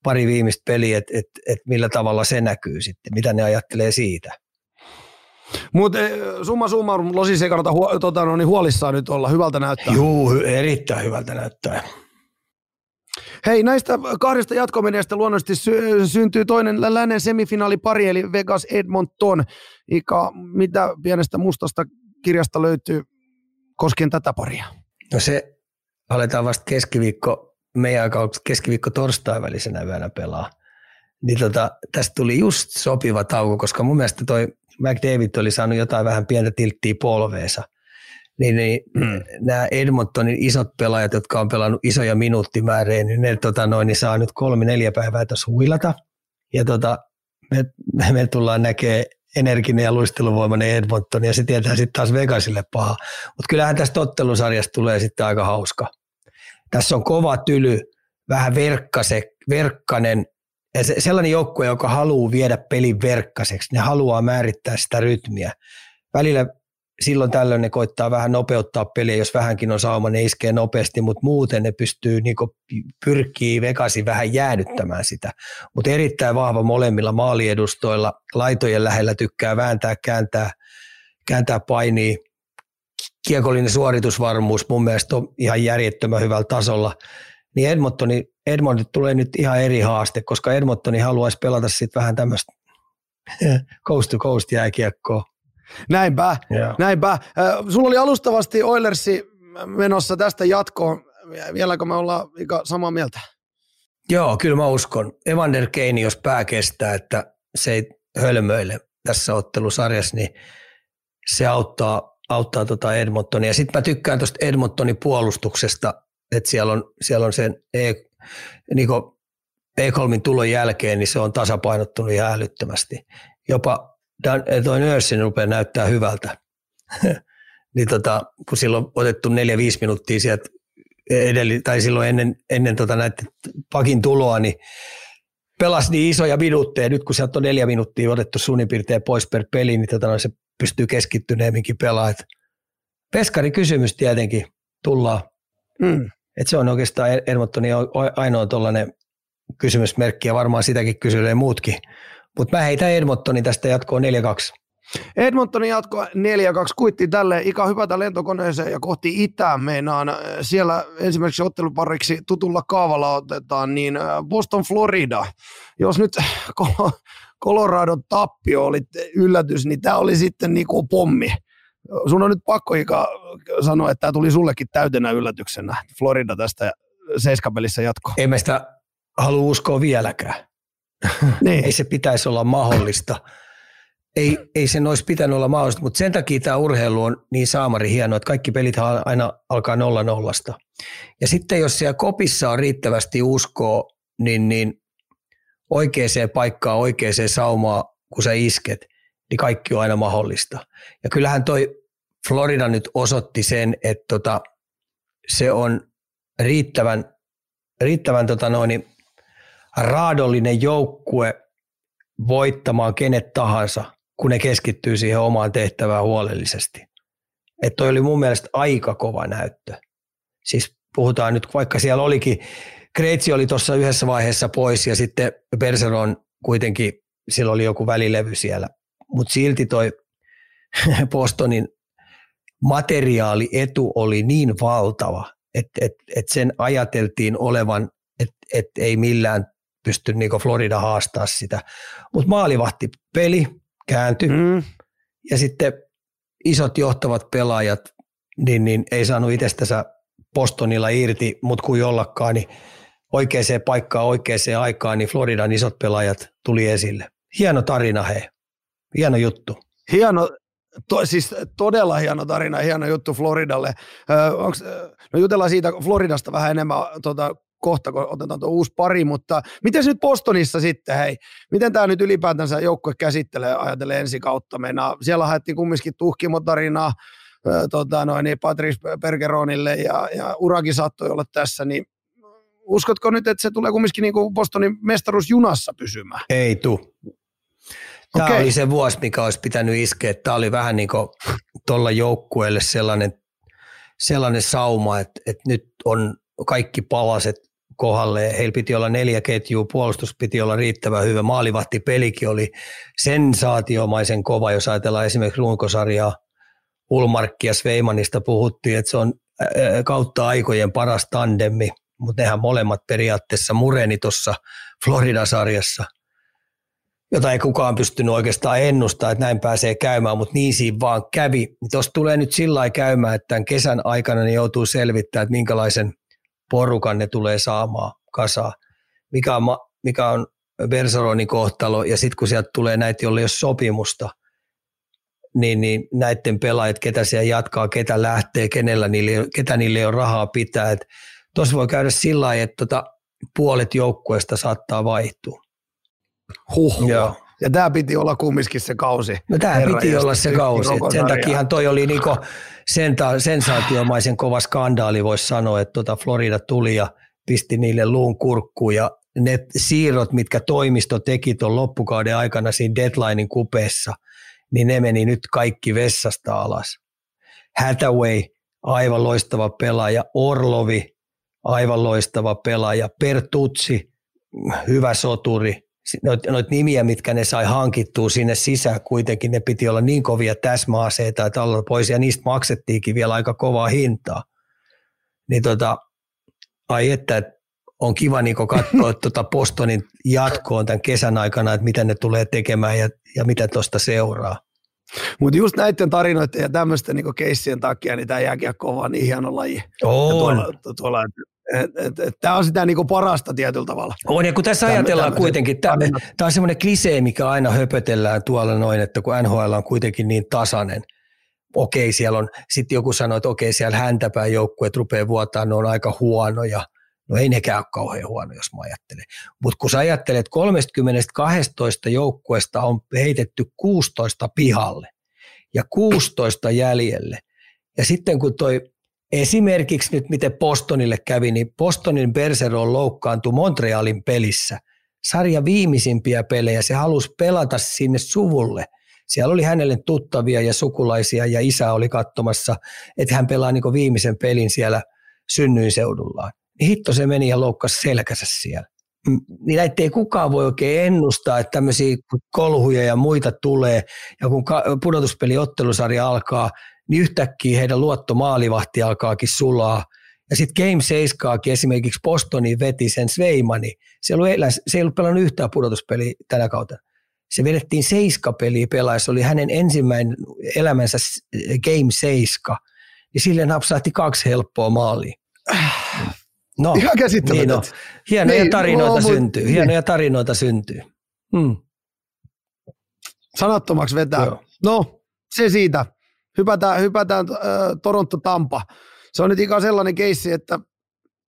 pari viimeistä peliä, että et, et millä tavalla se näkyy sitten, mitä ne ajattelee siitä. Mutta eh, summa summarum, Losis ei kannata huo, tota, no, niin huolissaan nyt olla, hyvältä näyttää. Juu, erittäin hyvältä näyttää. Hei, näistä kahdesta jatkomenestä luonnollisesti sy- syntyy toinen lännen pari, eli Vegas Edmonton. Ika, mitä pienestä mustasta kirjasta löytyy koskien tätä paria? No se aletaan vasta keskiviikko meidän aikaa keskiviikko torstai välisenä yönä pelaa. Niin tota, tästä tuli just sopiva tauko, koska mun mielestä toi McDavid oli saanut jotain vähän pientä tilttiä polveensa. Niin, niin mm. nämä Edmontonin isot pelaajat, jotka on pelannut isoja minuuttimääriä, niin ne tota noin, niin saa nyt kolme-neljä päivää tuossa huilata. Ja tota, me, me tullaan näkee energinen ja luisteluvoimainen Edmonton, ja se tietää sitten taas Vegasille paha. Mutta kyllähän tästä ottelusarjasta tulee sitten aika hauska. Tässä on kova tyly, vähän verkkase, verkkanen, ja se, sellainen joukkue, joka haluaa viedä pelin verkkaseksi, ne haluaa määrittää sitä rytmiä. Välillä silloin tällöin ne koittaa vähän nopeuttaa peliä, jos vähänkin on sauma, ne iskee nopeasti, mutta muuten ne pystyy niin pyrkii Vegasi vähän jäädyttämään sitä. Mutta erittäin vahva molemmilla maaliedustoilla, laitojen lähellä tykkää vääntää, kääntää, kääntää painia kiekollinen suoritusvarmuus mun mielestä on ihan järjettömän hyvällä tasolla, niin Edmontoni, Edmonton tulee nyt ihan eri haaste, koska Edmontoni haluaisi pelata sitten vähän tämmöistä coast to coast jääkiekkoa. Näinpä, Joo. näinpä. Äh, Sulla oli alustavasti Oilersi menossa tästä jatkoon. Vieläkö me ollaan samaa mieltä? Joo, kyllä mä uskon. Evander Kane, jos pää kestää, että se ei hölmöile tässä ottelusarjassa, niin se auttaa, auttaa tota Edmontonia. Sitten mä tykkään tuosta Edmontonin puolustuksesta, että siellä on, siellä on sen e, niin Ekholmin tulon jälkeen, niin se on tasapainottunut ihan älyttömästi. Jopa Dan, toi Nörsin rupeaa näyttää hyvältä. niin tota, kun silloin on otettu neljä 5 minuuttia sieltä edelli, tai silloin ennen, ennen tota näitä pakin tuloa, niin pelasi niin isoja minuutteja. Nyt kun sieltä on neljä minuuttia otettu suunnin piirtein pois per peli, niin tota, se pystyy keskittyneemminkin pelaamaan. Peskari kysymys tietenkin tullaan. Mm. Et se on oikeastaan Edmontonin ainoa tuollainen kysymysmerkki ja varmaan sitäkin kysylee muutkin. Mutta mä heitän Edmontonin tästä jatkoon 4-2. Edmontonin jatko 4-2 kuitti tälle Ika hypätä lentokoneeseen ja kohti itään meinaan. Siellä ensimmäiseksi ottelupariksi tutulla kaavalla otetaan niin Boston Florida. Jos nyt Coloradon tappio oli yllätys, niin tämä oli sitten niinku pommi. Sun on nyt pakko Ika sanoa, että tämä tuli sullekin täytenä yllätyksenä. Florida tästä seiskapelissä jatko. Ei me sitä halua uskoa vieläkään. Niin. Ei se pitäisi olla mahdollista ei, ei sen olisi pitänyt olla mahdollista, mutta sen takia tämä urheilu on niin saamari hieno, että kaikki pelit aina alkaa nolla nollasta. Ja sitten jos siellä kopissa on riittävästi uskoa, niin, niin oikeaan paikkaan, oikeaan saumaan, kun sä isket, niin kaikki on aina mahdollista. Ja kyllähän toi Florida nyt osoitti sen, että tota, se on riittävän, riittävän tota noin, raadollinen joukkue voittamaan kenet tahansa, kun ne keskittyy siihen omaan tehtävään huolellisesti. Että toi oli mun mielestä aika kova näyttö. Siis puhutaan nyt, vaikka siellä olikin, Kreitsi oli tuossa yhdessä vaiheessa pois ja sitten Berseron kuitenkin, sillä oli joku välilevy siellä. Mutta silti toi Bostonin materiaalietu oli niin valtava, että et, et sen ajateltiin olevan, että et ei millään pysty niinku Florida haastaa sitä. Mutta maalivahti peli, kääntyi. Mm. Ja sitten isot johtavat pelaajat, niin, niin ei saanut itsestänsä Bostonilla irti, mutta kuin jollakaan, niin oikeaan paikkaan oikeaan aikaan, niin Floridan isot pelaajat tuli esille. Hieno tarina he. Hieno juttu. Hieno, to, siis todella hieno tarina, hieno juttu Floridalle. Ö, onks, no jutellaan siitä Floridasta vähän enemmän tota, kohta, kun otetaan tuo uusi pari, mutta miten se nyt Bostonissa sitten, hei, miten tämä nyt ylipäätänsä joukkue käsittelee, ajatellen ensi kautta mennä. Siellä haettiin kumminkin tuhkimotarinaa, tota noin, niin Patrice Bergeronille ja, ja urakin saattoi olla tässä, niin uskotko nyt, että se tulee kumminkin niin kuin Bostonin mestaruusjunassa pysymään? Ei tu. Tämä okay. oli se vuosi, mikä olisi pitänyt iskeä. Tämä oli vähän niin kuin tuolla joukkueelle sellainen, sellainen sauma, että, että nyt on kaikki palaset kohdalle. Heillä piti olla neljä ketjua, puolustus piti olla riittävän hyvä, maalivahtipelikin oli sensaatiomaisen kova, jos ajatellaan esimerkiksi runkosarjaa, Ulmarkki ja Sveimanista puhuttiin, että se on kautta aikojen paras tandemmi, mutta nehän molemmat periaatteessa mureni tuossa Florida-sarjassa, jota ei kukaan pystynyt oikeastaan ennustamaan, että näin pääsee käymään, mutta niin siinä vaan kävi. Tuossa tulee nyt sillä käymään, että tämän kesän aikana ne joutuu selvittämään, että minkälaisen – porukan ne tulee saamaan kasaa, mikä on, mikä on Bersaronin kohtalo, ja sitten kun sieltä tulee näitä, joille ei ole sopimusta, niin, niin näiden pelaajat, ketä siellä jatkaa, ketä lähtee, kenellä niille, ketä niille on rahaa pitää. Tuossa voi käydä sillä lailla, että tota, puolet joukkueesta saattaa vaihtua. Huh. Joo. Ja tämä piti olla kumminkin se kausi. No tämä piti olla se kausi. Sen takia toi oli niinku senta- sensaatiomaisen kova skandaali, voisi sanoa, että tuota Florida tuli ja pisti niille luun kurkkuun ja ne siirrot, mitkä toimisto teki tuon loppukauden aikana siinä deadlinein kupeessa, niin ne meni nyt kaikki vessasta alas. Hathaway, aivan loistava pelaaja, Orlovi, aivan loistava pelaaja, Pertutsi, hyvä soturi, noita noit nimiä, mitkä ne sai hankittua sinne sisään, kuitenkin ne piti olla niin kovia täsmäaseita, että olla pois, ja niistä maksettiinkin vielä aika kovaa hintaa. Niin tota, ai että, on kiva niin katsoa tuota Bostonin jatkoon tämän kesän aikana, että mitä ne tulee tekemään ja, ja mitä tuosta seuraa. Mutta just näiden tarinoiden ja tämmöisten niin keissien takia, niin tämä jääkiekko on niin hieno laji. On. tuolla, tuolla, Tämä on sitä niin parasta tietyllä tavalla. On, ja kun tässä ajatellaan tämmöset, kuitenkin, tämä, tämä on semmoinen klisee, mikä aina höpötellään tuolla noin, että kun NHL on kuitenkin niin tasainen, okei, siellä on, sitten joku sanoo, että okei, siellä häntäpää joukkueet rupeaa vuotaan, ne on aika huonoja. No ei nekään ole kauhean huono, jos mä ajattelen. Mutta kun sä ajattelet, 32 joukkueesta on heitetty 16 pihalle ja 16 jäljelle. Ja sitten kun toi esimerkiksi nyt miten Postonille kävi, niin Postonin Bergeron loukkaantui Montrealin pelissä. Sarja viimeisimpiä pelejä, se halusi pelata sinne suvulle. Siellä oli hänelle tuttavia ja sukulaisia ja isä oli katsomassa, että hän pelaa niin viimeisen pelin siellä synnyiseudullaan niin hitto se meni ja loukkasi selkänsä siellä. Niin näitä ei kukaan voi oikein ennustaa, että tämmöisiä kolhuja ja muita tulee, ja kun pudotuspeli ottelusarja alkaa, niin yhtäkkiä heidän luottomaalivahti alkaakin sulaa, ja sitten Game 7 esimerkiksi Bostoni veti sen Sveimani. Se ei, ollut, se ei ollut pelannut yhtään pudotuspeliä tänä kautta. Se vedettiin seiskapeliä pelaa, se oli hänen ensimmäinen elämänsä Game 7, ja sille napsahti kaksi helppoa maalia. No, Ihan. Niin no. Hienoja niin, tarinoita no, syntyy. Niin. Hienoja tarinoita syntyy. Hmm. Sanattomaksi vetää. Joo. No, se siitä. Hypätään, hypätään äh, Toronto-Tampa. Se on nyt ikään sellainen keissi, että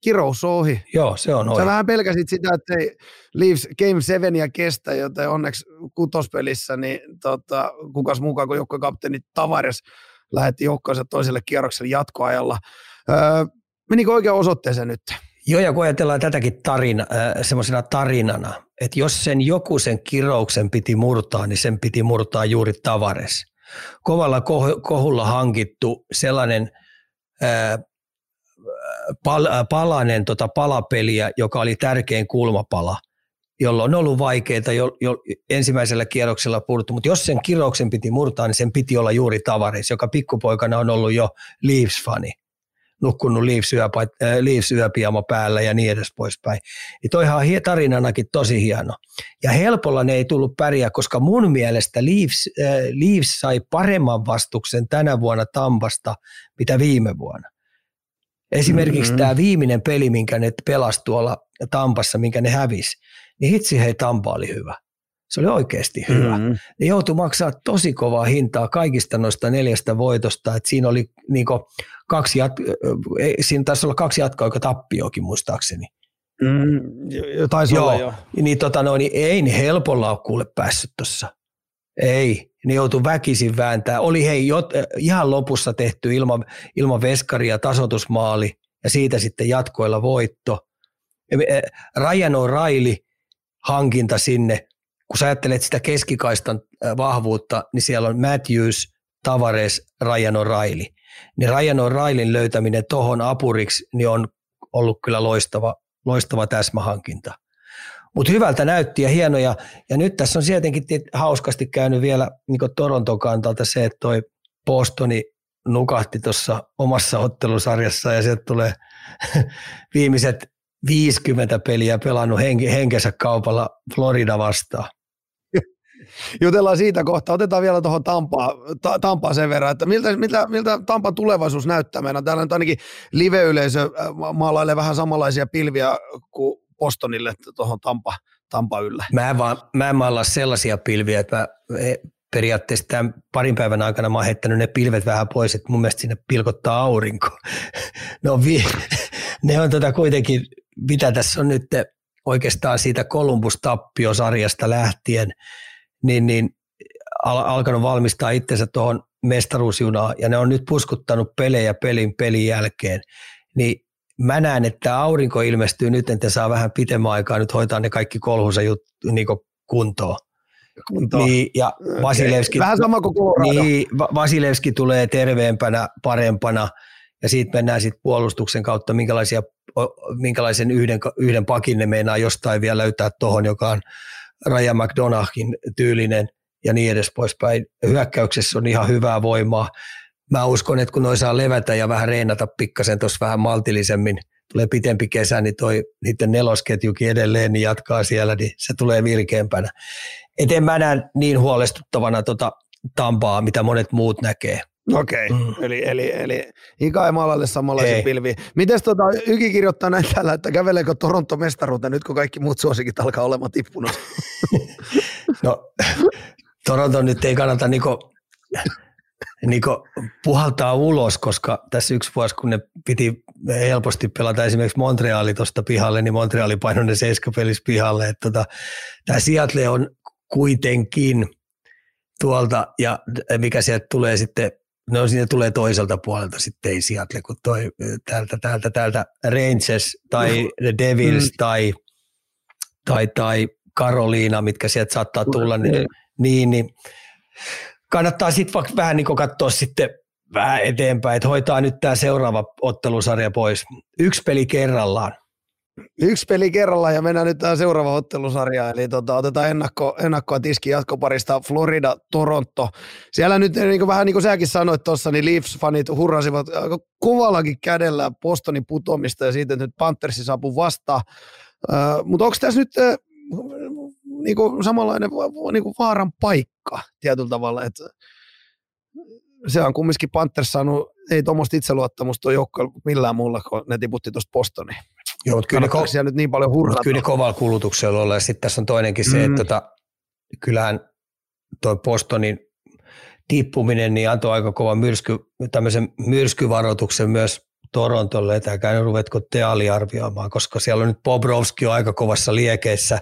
kirous on ohi. Joo, se on ohi. Sä vähän pelkäsit sitä, että ei Leafs Game 7 ja kestä, joten onneksi kutospelissä, niin tota, kukas mukaan kuin kapteeni Tavares lähetti joukkoonsa toiselle kierrokselle jatkoajalla. Öö, menikö oikein osoitteeseen nyt? Joo, ja kun ajatellaan tätäkin tarina, äh, semmoisena tarinana, että jos sen joku sen kirouksen piti murtaa, niin sen piti murtaa juuri Tavares. Kovalla kohulla hankittu sellainen pal, palanen tota palapeliä, joka oli tärkein kulmapala, jolloin on ollut vaikeita jo, jo ensimmäisellä kierroksella purtu, mutta jos sen kirouksen piti murtaa, niin sen piti olla juuri Tavares, joka pikkupoikana on ollut jo Leafs-fani nukkunut Leafs, yöpijama päällä ja niin edes poispäin. Ja toihan on tarinanakin tosi hieno. Ja helpolla ne ei tullut pärjää, koska mun mielestä Leafs, äh, Leafs sai paremman vastuksen tänä vuonna Tampasta, mitä viime vuonna. Esimerkiksi mm-hmm. tämä viimeinen peli, minkä ne pelasi tuolla Tampassa, minkä ne hävisi, niin hitsi hei Tampa oli hyvä. Se oli oikeasti hyvä. Mm-hmm. Ne joutui maksaa tosi kovaa hintaa kaikista noista neljästä voitosta. Et siinä oli niinku kaksi jat- siinä taisi olla kaksi jatkoa, joka tappioakin muistaakseni. Mm, taisi Joo. olla jo. Niin, tota, no, niin ei ne helpolla ole kuule päässyt tuossa. Ei, ne joutui väkisin vääntää. Oli hei jot, ihan lopussa tehty ilman, ilman veskaria tasotusmaali ja siitä sitten jatkoilla voitto. Ryan O'Reilly hankinta sinne, kun sä ajattelet sitä keskikaistan vahvuutta, niin siellä on Matthews, Tavares, Ryan O'Reilly. Niin Ryan O'Reillyn löytäminen tuohon apuriksi niin on ollut kyllä loistava, loistava täsmähankinta. Mutta hyvältä näytti ja hienoja. Ja nyt tässä on tietenkin hauskasti käynyt vielä niin Toronton kantalta se, että toi Bostoni nukahti tuossa omassa ottelusarjassa ja sieltä tulee viimeiset 50 peliä pelannut henkensä kaupalla Florida vastaan jutellaan siitä kohta. Otetaan vielä tuohon Tampaa, ta, Tampaa sen verran, että miltä, miltä, miltä Tampan tulevaisuus näyttää meidän. Täällä nyt ainakin live-yleisö äh, maalailee vähän samanlaisia pilviä kuin Postonille tuohon Tampa, Tampa yllä. Mä en, vaan, mä en maalaa sellaisia pilviä, että mä periaatteessa tämän parin päivän aikana mä oon heittänyt ne pilvet vähän pois, että mun mielestä sinne pilkottaa aurinko. ne on, vi- ne on tota kuitenkin, mitä tässä on nyt oikeastaan siitä Columbus-tappiosarjasta lähtien, niin, niin al- alkanut valmistaa itsensä tuohon mestaruusjunaan ja ne on nyt puskuttanut pelejä pelin pelin jälkeen, niin mä näen, että aurinko ilmestyy nyt, että saa vähän pitemmän aikaa nyt hoitaa ne kaikki kolhunsa jut, niin kuntoon. Kuntoon. Niin, ja Vasilevski, Vähän sama kuin Colorado. Niin, Vasilevski tulee terveempänä, parempana, ja siitä mennään sitten puolustuksen kautta, minkälaisia, minkälaisen yhden, yhden pakin ne meinaa jostain vielä löytää tuohon, joka on Raja McDonaghin tyylinen ja niin edes poispäin. Hyökkäyksessä on ihan hyvää voimaa. Mä uskon, että kun noi saa levätä ja vähän reenata pikkasen tuossa vähän maltillisemmin tulee pitempi kesä, niin toi niiden nelosketjukin edelleen niin jatkaa siellä, niin se tulee virkeämpänä. Et en mä näe niin huolestuttavana tota Tampaa, mitä monet muut näkee. Okei, okay. mm. eli, eli, eli Ika ei maalalle samanlaisia pilviä. Miten tota, Yki kirjoittaa näin täällä, että käveleekö Toronto mestaruuteen nyt, kun kaikki muut suosikit alkaa olemaan tippunut? no, Toronto nyt ei kannata niinku, niinku puhaltaa ulos, koska tässä yksi vuosi, kun ne piti helposti pelata esimerkiksi Montreali tuosta pihalle, niin Montreali painoi ne seiskapelis pihalle. Tota, Tämä Seattle on kuitenkin tuolta, ja mikä sieltä tulee sitten No sinne tulee toiselta puolelta sitten ei Seattle, kun toi täältä, täältä, täältä Rangers tai The Devils mm. tai, tai, tai Carolina, mitkä sieltä saattaa tulla, niin, niin, niin kannattaa sitten vaikka vähän niin katsoa sitten vähän eteenpäin, että hoitaa nyt tämä seuraava ottelusarja pois. Yksi peli kerrallaan. Yksi peli kerrallaan ja mennään nyt tähän seuraava ottelusarja, eli tota, otetaan ennakko, ennakkoa tiski jatkoparista Florida-Toronto. Siellä nyt niin kuin, vähän niin kuin säkin sanoit tuossa, niin Leafs-fanit hurrasivat aika kuvallakin kädellä Bostonin putoamista ja siitä, että nyt Panthersi saapuu vastaan. Uh, mutta onko tässä nyt uh, niin kuin samanlainen niin kuin vaaran paikka tietyllä tavalla, että se on kumminkin Panthers saanut, ei tuommoista itseluottamusta joukko millään muulla, kun ne tiputti tuosta Bostoniin. Joo, mutta kyllä, ko- siellä nyt niin paljon hurrata. Kyllä ne kovalla kulutuksella olla. Ja sitten tässä on toinenkin se, mm. että tota, kyllähän tuo Bostonin tippuminen niin antoi aika kova myrsky, tämmöisen myrskyvaroituksen myös Torontolle, että ruvetko te aliarvioimaan, koska siellä on nyt Bobrovski on aika kovassa liekeissä.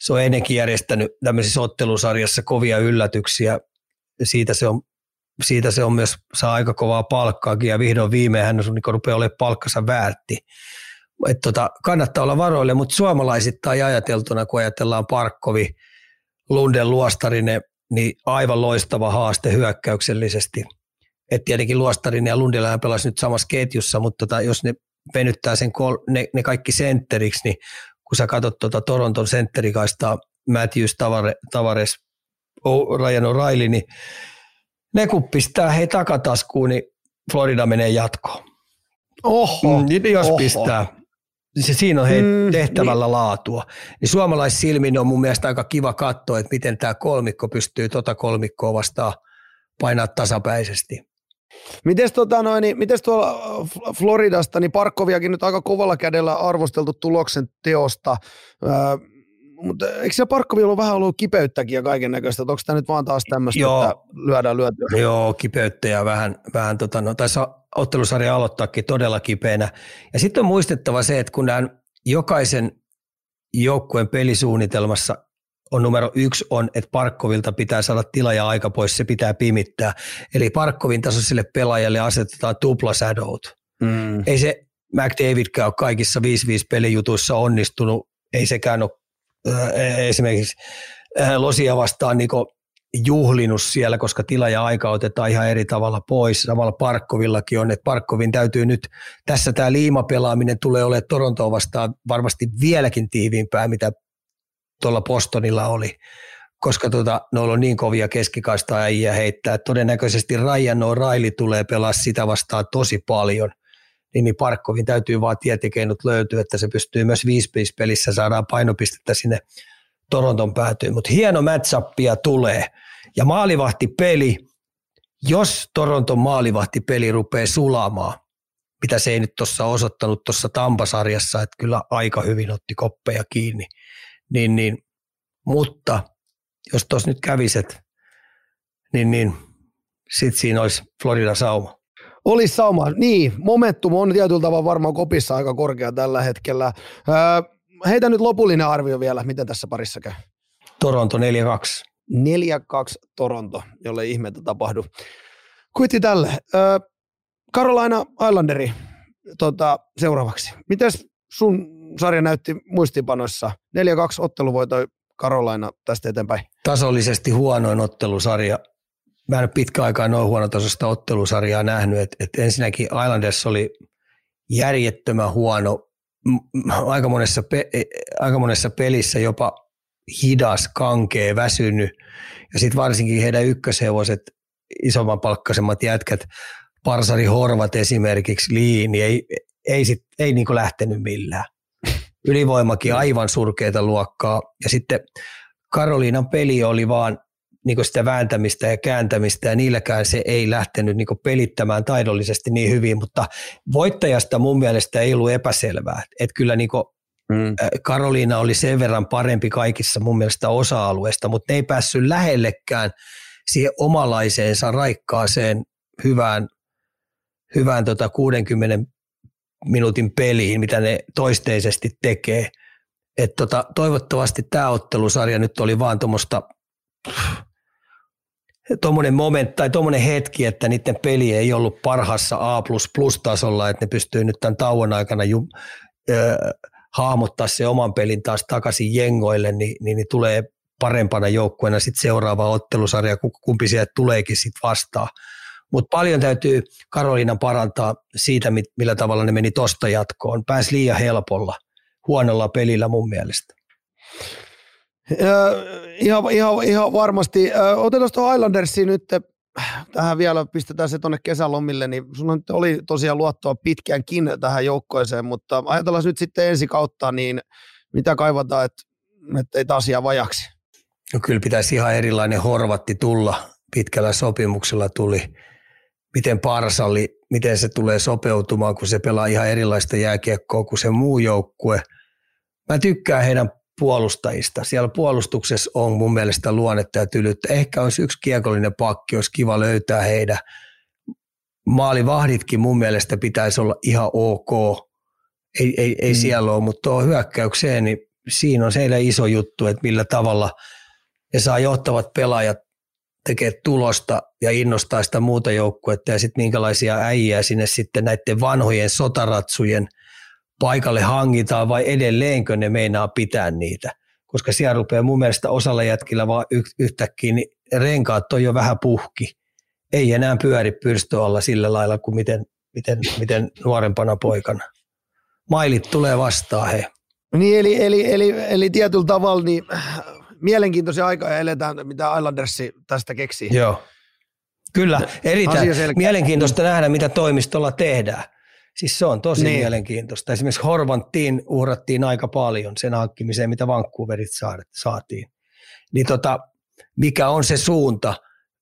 Se on ennenkin järjestänyt tämmöisessä ottelusarjassa kovia yllätyksiä. Siitä se on, siitä se on myös, saa aika kovaa palkkaakin ja vihdoin viimein hän on, niin rupeaa olemaan palkkansa väärti että tota, kannattaa olla varoille, mutta suomalaisittain ajateltuna, kun ajatellaan Parkkovi, Lunden Luostarinen, niin aivan loistava haaste hyökkäyksellisesti. Et tietenkin Luostarinen ja Lundilään pelasi nyt samassa ketjussa, mutta tota, jos ne venyttää sen kol, ne, ne, kaikki sentteriksi, niin kun sä katsot tuota Toronton sentterikaistaa Matthews, Tavare, Tavares, Ryan O'Reilly, niin ne kun pistää hei takataskuun, niin Florida menee jatkoon. Oho, mm, niin jos oho. pistää se siinä on hei mm, tehtävällä niin. laatua. Niin suomalaissilmin on mun mielestä aika kiva katsoa, että miten tämä kolmikko pystyy tota kolmikkoa vastaan painaa tasapäisesti. Mites, tota noin, niin, mites tuolla Floridasta, niin Parkkoviakin nyt aika kovalla kädellä arvosteltu tuloksen teosta. Öö, mutta eikö se Parkkovi ollut vähän ollut kipeyttäkin ja kaiken näköistä, onko tämä nyt vaan taas tämmöistä, että lyödään lyötyä? Joo, kipeyttä ja vähän, vähän tota, no, taisi ottelusarja aloittaakin todella kipeänä. Ja sitten on muistettava se, että kun nämä jokaisen joukkueen pelisuunnitelmassa on numero yksi on, että Parkkovilta pitää saada tila ja aika pois, se pitää pimittää. Eli Parkkovin tasoiselle pelaajalle asetetaan tuplasadot. Mm. Ei se McDavidkään ole kaikissa 5-5 pelijutuissa onnistunut, ei sekään ole äh, esimerkiksi äh, Losia vastaan niin juhlinut siellä, koska tila ja aika otetaan ihan eri tavalla pois. Samalla Parkkovillakin on, että Parkkovin täytyy nyt, tässä tämä liimapelaaminen tulee olemaan Torontoa vastaan varmasti vieläkin tiiviimpää, mitä tuolla Postonilla oli, koska tota, noilla on niin kovia keskikaista äijä heittää. Todennäköisesti Ryan O'Reilly tulee pelaa sitä vastaan tosi paljon. Niin, niin Parkkovin täytyy vaan tietikeinot löytyä, että se pystyy myös 5 pelissä saadaan painopistettä sinne Toronton päätyyn. Mutta hieno matchappia tulee – ja maalivahtipeli, jos Toronton maalivahtipeli rupeaa sulamaan, mitä se ei nyt tuossa osoittanut tuossa Tampasarjassa, että kyllä aika hyvin otti koppeja kiinni, niin, niin mutta jos tuossa nyt käviset, niin, niin sitten siinä olisi Florida sauma. Olisi sauma, niin. Momentum on tietyllä tavalla varmaan kopissa aika korkea tällä hetkellä. Öö, heitä nyt lopullinen arvio vielä, miten tässä parissa käy. Toronto 4-2. 4-2 Toronto, jolle ihmeitä tapahdu. Kuitti tälle. Carolina Islanderi tota, seuraavaksi. Mites sun sarja näytti muistipanoissa? 4-2 otteluvoitoi Carolina tästä eteenpäin. Tasollisesti huonoin ottelusarja. Mä en ole pitkä aikaa noin huonotasoista ottelusarjaa nähnyt. Et, et ensinnäkin Islanders oli järjettömän huono aika monessa, pe- e, aika monessa pelissä jopa hidas, kankee, väsynyt. Ja sitten varsinkin heidän ykköshevoset, isomman palkkaisemmat jätkät, Parsari Horvat esimerkiksi, Liini, ei, ei, sit, ei niin lähtenyt millään. Ylivoimakin aivan surkeita luokkaa. Ja sitten Karoliinan peli oli vaan niin sitä vääntämistä ja kääntämistä ja niilläkään se ei lähtenyt niin pelittämään taidollisesti niin hyvin, mutta voittajasta mun mielestä ei ollut epäselvää. Että kyllä niin mm. Karoliina oli sen verran parempi kaikissa mun mielestä osa-alueista, mutta ne ei päässyt lähellekään siihen omalaiseensa raikkaaseen hyvään, hyvään tota 60 minuutin peliin, mitä ne toisteisesti tekee. Et tota, toivottavasti tämä ottelusarja nyt oli vaan tuommoista tuommoinen moment tai tuommoinen hetki, että niiden peli ei ollut parhaassa A++ tasolla, että ne pystyy nyt tämän tauon aikana ju, ö, hahmottaa se oman pelin taas takaisin jengoille, niin, niin, niin tulee parempana joukkueena sitten seuraava ottelusarja, kumpi sieltä tuleekin sitten vastaan. Mutta paljon täytyy Karoliinan parantaa siitä, millä tavalla ne meni tosta jatkoon. Pääsi liian helpolla, huonolla pelillä mun mielestä. Ihan, ihan, ihan varmasti. Otetaan tuohon Islandersiin nyt tähän vielä, pistetään se tuonne kesälomille, niin sulla nyt oli tosiaan luottoa pitkäänkin tähän joukkoeseen, mutta ajatellaan nyt sitten ensi kautta, niin mitä kaivataan, että, että ei taas jää vajaksi? No kyllä pitäisi ihan erilainen horvatti tulla, pitkällä sopimuksella tuli. Miten Parsalli, miten se tulee sopeutumaan, kun se pelaa ihan erilaista jääkiekkoa kuin se muu joukkue. Mä tykkään heidän puolustajista. Siellä puolustuksessa on mun mielestä luonnetta ja tylyyttä. Ehkä olisi yksi kiekollinen pakki, olisi kiva löytää heidän. Maalivahditkin mun mielestä pitäisi olla ihan ok. Ei, ei, ei mm. siellä ole, mutta tuo hyökkäykseen, niin siinä on siellä iso juttu, että millä tavalla ne saa johtavat pelaajat tekee tulosta ja innostaa sitä muuta joukkuetta ja sitten minkälaisia äijää sinne sitten näiden vanhojen sotaratsujen – paikalle hangitaan vai edelleenkö ne meinaa pitää niitä. Koska siellä rupeaa mun mielestä osalla jätkillä vaan yhtäkkiä, niin renkaat on jo vähän puhki. Ei enää pyöri pyrstöalla sillä lailla kuin miten, miten, miten nuorempana poikana. Mailit tulee vastaan he. Niin, eli, eli, eli, eli tietyllä tavalla niin mielenkiintoisia aikoja eletään, mitä Islandersi tästä keksii. Joo. Kyllä, erittäin mielenkiintoista nähdä, mitä toimistolla tehdään. Siis se on tosi niin. mielenkiintoista. Esimerkiksi Horvanttiin uhrattiin aika paljon sen hankkimiseen, mitä Vancouverit saatiin. Niin tota, mikä on se suunta?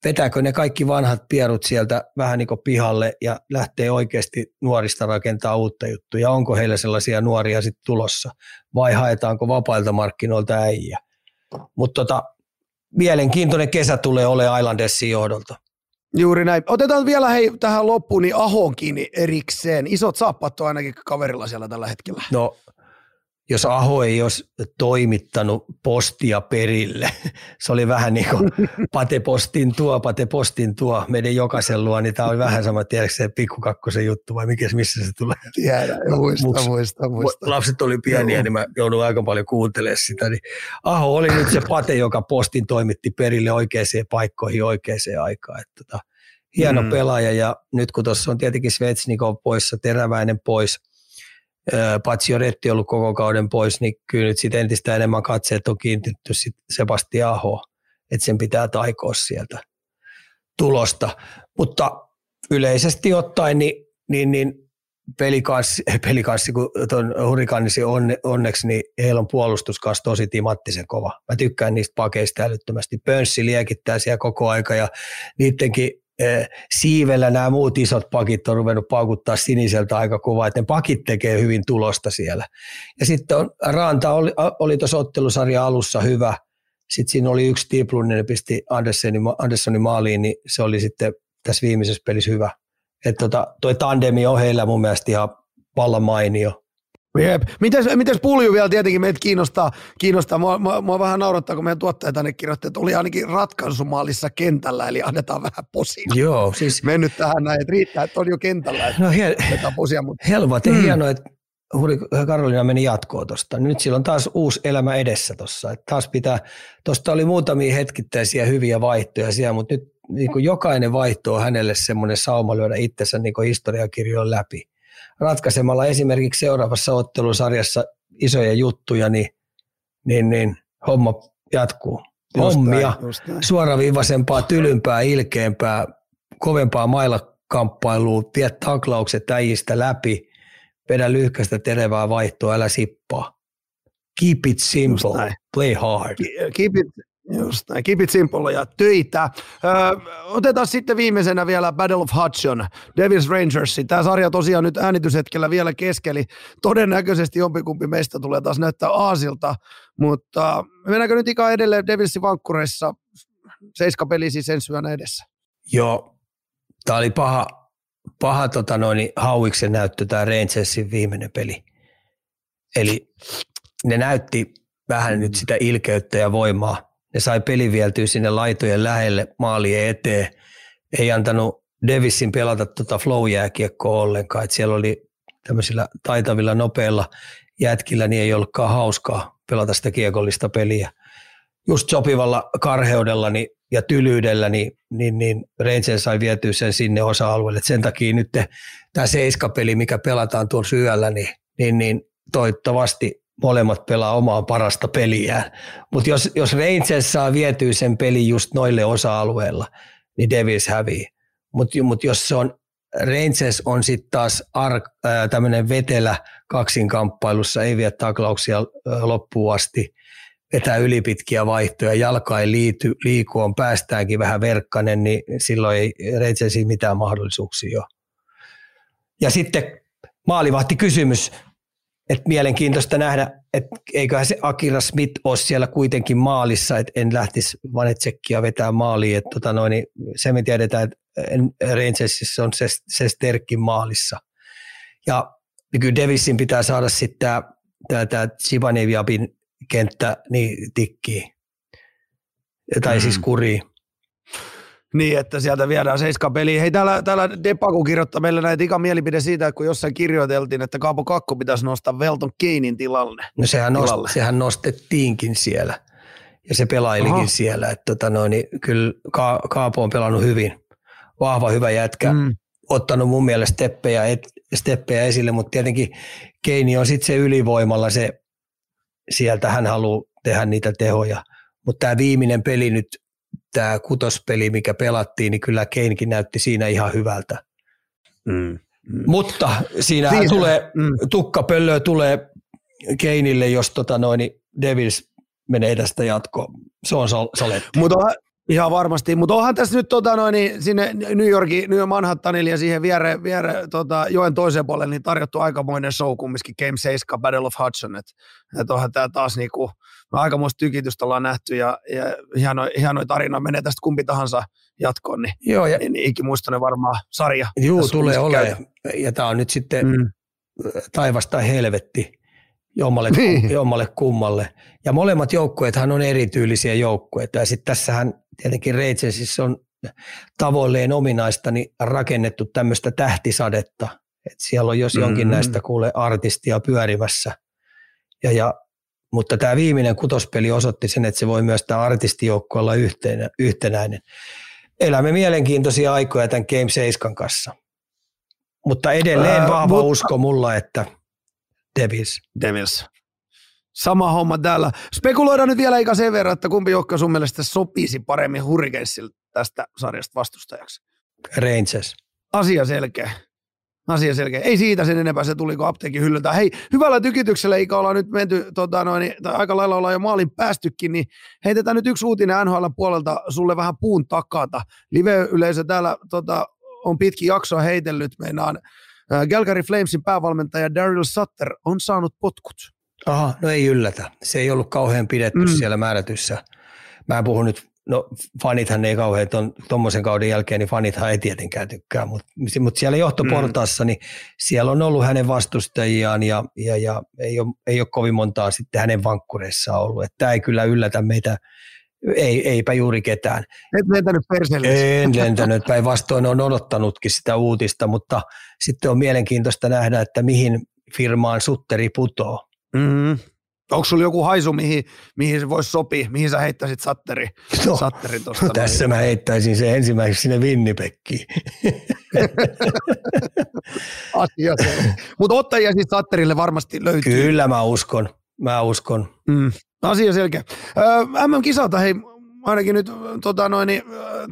Vetääkö ne kaikki vanhat pierut sieltä vähän niin kuin pihalle ja lähtee oikeasti nuorista rakentaa uutta juttuja? Onko heillä sellaisia nuoria sitten tulossa? Vai haetaanko vapailta markkinoilta äijä? Mutta tota, mielenkiintoinen kesä tulee olemaan Islandersin johdolta. Juuri näin. Otetaan vielä hei tähän loppuun niin Ahon kiinni erikseen. Isot saappat on ainakin kaverilla siellä tällä hetkellä. No, jos Aho ei olisi toimittanut postia perille, se oli vähän niin kuin pate postin tuo, pate postin tuo meidän jokaisen luo, niin tämä oli vähän sama, tiedätkö se pikkukakkosen juttu vai mikä, missä se tulee. Tiedä, muista, muista, muista. Lapset oli pieniä, Joo. niin mä joudun aika paljon kuuntelemaan sitä. Niin Aho oli nyt se pate, joka postin toimitti perille oikeaan paikkoihin oikeaan aikaan. Että tota, hieno mm. pelaaja ja nyt kun tuossa on tietenkin Svetsnikov poissa, Teräväinen pois, Patsio Retti ollut koko kauden pois, niin kyllä nyt sitten entistä enemmän katseet on kiinnitetty Sebastian Aho, että sen pitää taikoa sieltä tulosta. Mutta yleisesti ottaen, niin, niin, niin pelikanssi, pelikanssi kun tuon hurikaanisi onne, onneksi, niin heillä on puolustus kanssa tosi timattisen kova. Mä tykkään niistä pakeista älyttömästi. Pönssi liekittää siellä koko aika ja niidenkin siivellä nämä muut isot pakit on ruvennut paukuttaa siniseltä aika kovaa, että ne pakit tekee hyvin tulosta siellä. Ja sitten on, Ranta oli, oli tuossa ottelusarja alussa hyvä, sitten siinä oli yksi tiplun, niin ne pisti Anderssonin, Anderssonin maaliin, niin se oli sitten tässä viimeisessä pelissä hyvä. Että tota, toi tandemi on heillä mun mielestä ihan vallan mainio. Jep. Mites, mites pulju vielä tietenkin meitä kiinnostaa, kiinnostaa. Mua, mua, mua vähän naurattaa, kun meidän tuottaja tänne kirjoitti, että oli ainakin ratkaisumaalissa kentällä, eli annetaan vähän posia. Joo, siis... Mennyt tähän näin, että riittää, että on jo kentällä, että no, hel- posia. Mutta... Helvat, mm. hienoa, että Karolina meni jatkoon tuosta. Nyt sillä on taas uusi elämä edessä tuossa. Taas pitää, tuosta oli muutamia hetkittäisiä hyviä vaihtoja siellä, mutta nyt niin kuin jokainen vaihto on hänelle semmoinen sauma lyödä itsensä niin historiakirjoon läpi ratkaisemalla esimerkiksi seuraavassa ottelusarjassa isoja juttuja, niin, niin, niin homma jatkuu. Just Hommia, näin, suoraviivaisempaa, tylympää, ilkeämpää, kovempaa mailakamppailua, vie taklaukset äijistä läpi, vedä lyhkäistä terevää vaihtoa, älä sippaa. Keep it simple, play hard. Keep it, Just näin, keep it simple ja töitä. Öö, otetaan sitten viimeisenä vielä Battle of Hudson, Devils Rangers. Tämä sarja tosiaan nyt äänityshetkellä vielä keskeli. Todennäköisesti jompikumpi meistä tulee taas näyttää Aasilta, mutta mennäänkö nyt ikään edelleen Devilsin vankkureissa? Seiska peli siis ensi yönä edessä. Joo, tämä oli paha, paha tota noin, Hauiksen näyttö tämä Rangersin viimeinen peli. Eli ne näytti vähän nyt sitä ilkeyttä ja voimaa, ne sai peli vieltyä sinne laitojen lähelle maalien eteen. Ei antanut Davisin pelata tuota flow-jääkiekkoa ollenkaan. Et siellä oli tämmöisillä taitavilla, nopeilla jätkillä, niin ei ollutkaan hauskaa pelata sitä kiekollista peliä. Just sopivalla karheudella niin, ja tylyydellä, niin, niin, niin Rangers sai vietyä sen sinne osa-alueelle. Et sen takia nyt tämä seiskapeli, mikä pelataan tuon syöllä, niin, niin, niin toivottavasti molemmat pelaa omaa parasta peliään. Mutta jos, jos Rangers saa vietyä sen peli just noille osa-alueilla, niin Devils hävii. Mutta mut jos se on, Rangers on sitten taas tämmöinen vetelä kaksinkamppailussa, ei vie taklauksia loppuun asti, vetää ylipitkiä vaihtoja, jalka ei liity, liiku, on päästäänkin vähän verkkanen, niin silloin ei Rangersiin mitään mahdollisuuksia ole. Ja sitten maalivahti kysymys, että mielenkiintoista nähdä, että eiköhän se Akira Smith ole siellä kuitenkin maalissa, että en lähtisi Vanetsekkia vetää maaliin. Että tota noin, niin se me tiedetään, että Rangersissa on se, se Sterkkin maalissa. Ja kyllä Davisin pitää saada sitten tämä, tämä, Zibaneviabin kenttä niin tikkiin. Tai siis mm. siis kuriin. Niin, että sieltä viedään seiska peli. Hei, täällä, täällä Depaku kirjoittaa meille näitä ikan mielipide siitä, että kun jossain kirjoiteltiin, että Kaapo Kakko pitäisi nostaa Velton Keinin tilalle. No sehän, nost, sehän nostettiinkin siellä ja se pelailikin Aha. siellä. Että tota noin, niin kyllä Ka, Kaapo on pelannut hyvin. Vahva, hyvä jätkä. Mm. Ottanut mun mielestä steppejä, et, steppejä esille, mutta tietenkin Keini on sitten se ylivoimalla se, sieltä hän haluaa tehdä niitä tehoja. Mutta tämä viimeinen peli nyt tämä kutospeli, mikä pelattiin, niin kyllä Keinkin näytti siinä ihan hyvältä. Mm. Mm. Mutta siinä Siitä, tulee, mm. tukkapöllöä tulee Keinille, jos tota noin, Devils menee tästä jatkoon. Se on saletti. Mutta Ihan varmasti, mutta onhan tässä nyt tota noin, niin sinne New Yorkin, New York Manhattanille ja siihen viere, viere tota, joen toiseen puolelle niin tarjottu aikamoinen show kumminkin Game 7 Battle of Hudson, että et onhan tämä taas niinku, aikamoista tykitystä ollaan nähty ja, ja hienoja hieno tarina menee tästä kumpi tahansa jatkoon, niin, Joo, ja, niin, niin ikimuistoinen varmaan sarja. Joo, tulee olemaan. Ja tämä on nyt sitten mm. taivasta helvetti jommalle, niin. jommalle kummalle. Ja molemmat joukkueethan on erityylisiä joukkueita. Ja sitten tässähän tietenkin Reitsesissä on tavoilleen ominaista niin rakennettu tämmöistä tähtisadetta. Et siellä on jos jonkin mm-hmm. näistä kuule artistia pyörimässä. Ja, ja, mutta tämä viimeinen kutospeli osoitti sen, että se voi myös tämä artistijoukko olla yhtenä, yhtenäinen. Elämme mielenkiintoisia aikoja tämän Game 7 kanssa. Mutta edelleen vahva uh, usko mulla, että – Devils. Devils. Sama homma täällä. Spekuloidaan nyt vielä eikä sen verran, että kumpi joukko sun mielestä sopisi paremmin Hurricanesille tästä sarjasta vastustajaksi. Rangers. Asia selkeä. Asia selkeä. Ei siitä sen enempää, se tuli kun apteekin hyllyltä. Hei, hyvällä tykityksellä, eikä olla nyt menty, tota noin, tai aika lailla ollaan jo maalin päästykin, niin heitetään nyt yksi uutinen NHL puolelta sulle vähän puun takata. Live-yleisö täällä tota, on pitki jaksoa heitellyt. Meinaan Galgary Flamesin päävalmentaja Daryl Sutter on saanut potkut. Aha, no ei yllätä. Se ei ollut kauhean pidetty mm. siellä määrätyssä. Mä puhun nyt, no fanithan ei kauhean tuommoisen kauden jälkeen, niin fanithan ei tietenkään tykkää, mutta mut siellä johtoportaassa, mm. niin siellä on ollut hänen vastustajiaan ja, ja, ja ei, ole, ei ole kovin montaa sitten hänen vankkureissaan ollut. Tämä ei kyllä yllätä meitä ei, eipä juuri ketään. Et lentänyt perseelle. En lentänyt, päinvastoin on odottanut,kin sitä uutista, mutta sitten on mielenkiintoista nähdä, että mihin firmaan Sutteri putoo. Mm-hmm. Onko sulla joku haisu, mihin, mihin se voisi sopia? Mihin sä heittäisit Satteri? No, Satteri tosta no tässä mä heittäisin se ensimmäiseksi sinne Winnipekkiin. Asia Mutta ottajia siis Satterille varmasti löytyy. Kyllä mä uskon. Mä uskon. Mm. Asia selkeä. Öö, MM-kisalta, hei, ainakin nyt tota noin, niin,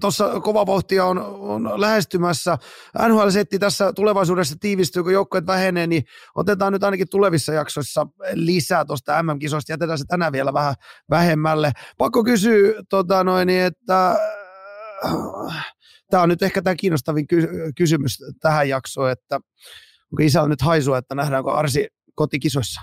tuossa kova vauhtia on, on lähestymässä. NHL-setti tässä tulevaisuudessa tiivistyy, kun joukkueet vähenee, niin otetaan nyt ainakin tulevissa jaksoissa lisää tuosta MM-kisosta. Jätetään se tänään vielä vähän vähemmälle. Pakko kysyä, tota noin, niin, että tämä on nyt ehkä tämä kiinnostavin ky- kysymys tähän jaksoon, että onko isällä nyt haisua, että nähdäänkö Arsi kotikisoissa?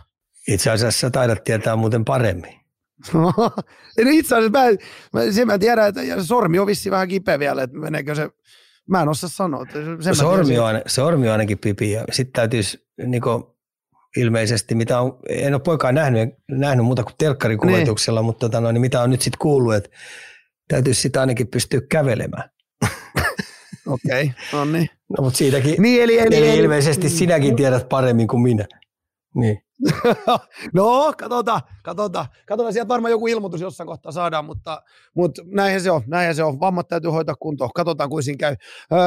Itse asiassa taidat tietää muuten paremmin. no itse asiassa mä, mä, sen mä tiedän, että sormi on vissi vähän kipeä vielä, että meneekö se, mä en osaa sanoa. Sen sormi, on, sormi on ainakin pipi ja sitten täytyisi niin kuin, ilmeisesti, mitä on, en ole poikaan nähnyt, nähnyt muuta kuin telkkarikuvituksella, niin. mutta tota, no, niin mitä on nyt sitten kuullut, että täytyisi sitä ainakin pystyä kävelemään. Okei, okay, no niin. No, mutta siitäkin, niin, eli, eli, eli, eli, ilmeisesti sinäkin tiedät paremmin kuin minä. Niin. No, katsotaan, katsotaan. Katsotaan, sieltä varmaan joku ilmoitus jossain kohtaa saadaan, mutta, mutta näinhän se on, näinhän se on. Vammat täytyy hoitaa kuntoon. Katsotaan, kuin siinä käy. Öö,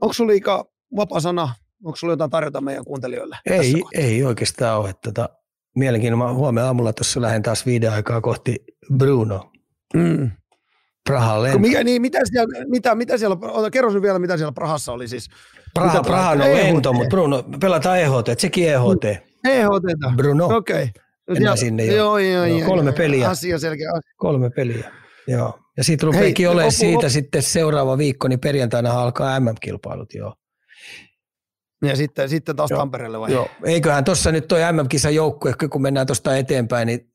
onko sulla liikaa vapaa sana? Onko sulla jotain tarjota meidän kuuntelijoille? Ei, ei oikeastaan ole. Tota, mielenkiinnolla. Huomenna aamulla tuossa lähden taas viiden aikaa kohti Bruno. Mm. Prahan lento. Mikä, niin, mitä siellä, mitä, mitä siellä, kerro vielä, mitä siellä Prahassa oli siis. Praha, Prahan on lento, mutta Bruno, pelataan EHT, sekin EHT. EHT. Bruno. Okei. Okay. Mennään sinne jo. Joo, joo, joo, kolme joo, peliä. Asia selkeä. Kolme peliä. Joo. Ja sitten rupeekin olemaan lopu, siitä sitten seuraava viikko, niin perjantaina alkaa MM-kilpailut, joo. Ja sitten, sitten taas joo. Tampereelle vai? Joo. Eiköhän tuossa nyt toi MM-kisan joukkue, kun mennään tuosta eteenpäin, niin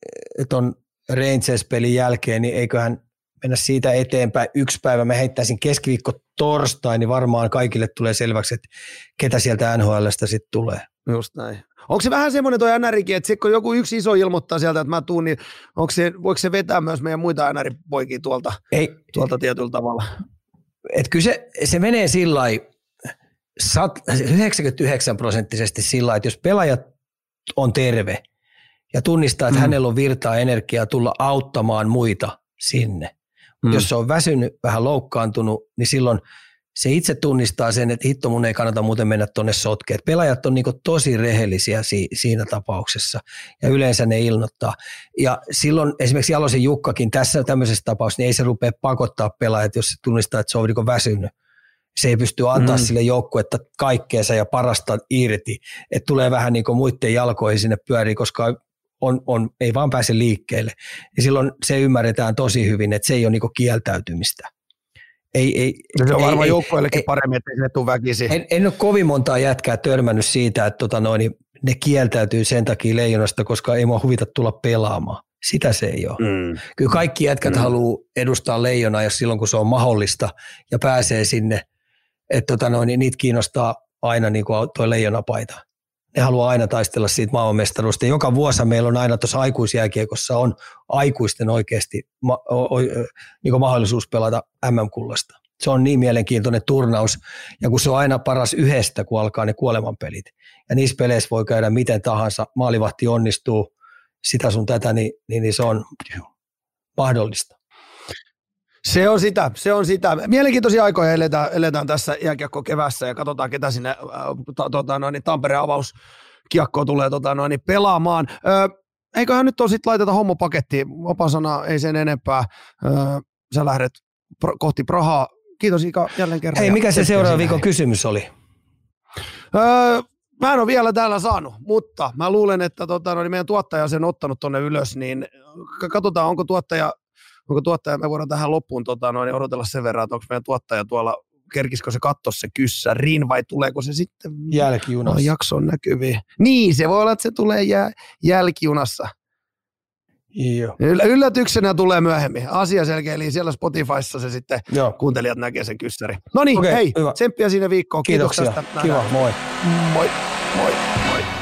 on Rangers-pelin jälkeen, niin eiköhän mennä siitä eteenpäin. Yksi päivä mä heittäisin keskiviikko torstai, niin varmaan kaikille tulee selväksi, että ketä sieltä NHLstä sitten tulee. Just näin. Onko se vähän semmoinen tuo NRikin, että kun joku yksi iso ilmoittaa sieltä, että mä tuun, niin onko se, voiko se vetää myös meidän muita NR-poikia tuolta, Ei. tuolta tietyllä tavalla? Et kyllä se, se menee sillä 99 prosenttisesti sillä että jos pelaajat on terve ja tunnistaa, että mm. hänellä on virtaa energiaa tulla auttamaan muita sinne. Mm. Jos se on väsynyt, vähän loukkaantunut, niin silloin – se itse tunnistaa sen, että hitto mun ei kannata muuten mennä tuonne sotkeen. Pelaajat on niin tosi rehellisiä si- siinä tapauksessa ja yleensä ne ilmoittaa. Ja silloin esimerkiksi Jalosen Jukkakin tässä tämmöisessä tapauksessa, niin ei se rupea pakottaa pelaajat, jos se tunnistaa, että se on niin väsynyt. Se ei pysty antaa mm. sille joukkuetta kaikkeensa ja parasta irti, että tulee vähän niin muiden jalkoihin sinne pyöriin, koska on, on, ei vaan pääse liikkeelle. Ja silloin se ymmärretään tosi hyvin, että se ei ole niin kieltäytymistä ei, ei, no se on varmaan joukkueellekin paremmin, että se tule väkisin. En, en ole kovin montaa jätkää törmännyt siitä, että tota noin, ne kieltäytyy sen takia leijonasta, koska ei mua huvita tulla pelaamaan. Sitä se ei ole. Mm. Kyllä kaikki jätkät mm. haluaa edustaa leijonaa, jos silloin kun se on mahdollista ja pääsee sinne. Että tota noin, niin niitä kiinnostaa aina niin kuin tuo leijonapaita. Ne haluaa aina taistella siitä maailmanmestaruudesta. Joka vuosi meillä on aina tuossa aikuisjääkiekossa on aikuisten oikeasti ma- o- o- niin mahdollisuus pelata MM-kullasta. Se on niin mielenkiintoinen turnaus, ja kun se on aina paras yhdestä, kun alkaa ne kuolemanpelit. Ja niissä peleissä voi käydä miten tahansa, maalivahti onnistuu, sitä sun tätä, niin, niin, niin se on mahdollista. Se on sitä, se on sitä. Mielenkiintoisia aikoja eletään, eletään tässä jääkiekko kevässä ja katsotaan, ketä sinne äh, to, tota, noin, Tampereen avauskiekkoa tulee tota, noin, pelaamaan. Ö, eiköhän nyt on sitten laiteta homma pakettiin. Opasana ei sen enempää. Ö, sä lähdet pro, kohti Prahaa. Kiitos Ika jälleen kerran. Hei, mikä se seuraava viikon kysymys oli? Öö, mä en ole vielä täällä saanut, mutta mä luulen, että tota, no, niin meidän tuottaja on sen ottanut tonne ylös, niin katsotaan, onko tuottaja onko tuottaja, me voidaan tähän loppuun tota, noin, odotella sen verran, että onko meidän tuottaja tuolla, kerkisikö se katsoa se rin vai tuleeko se sitten jälkijunassa? No, jakson näkyviin. Niin, se voi olla, että se tulee jä, jälkijunassa. Joo. Yllätyksenä tulee myöhemmin. Asia selkeä, eli siellä Spotifyssa se sitten Joo. kuuntelijat näkee sen kyssäri. No niin, okay, hei, hyvä. tsemppiä sinne viikkoon. Kiitos Kiitoksia. tästä. Kiva, moi. Moi. Moi. Moi.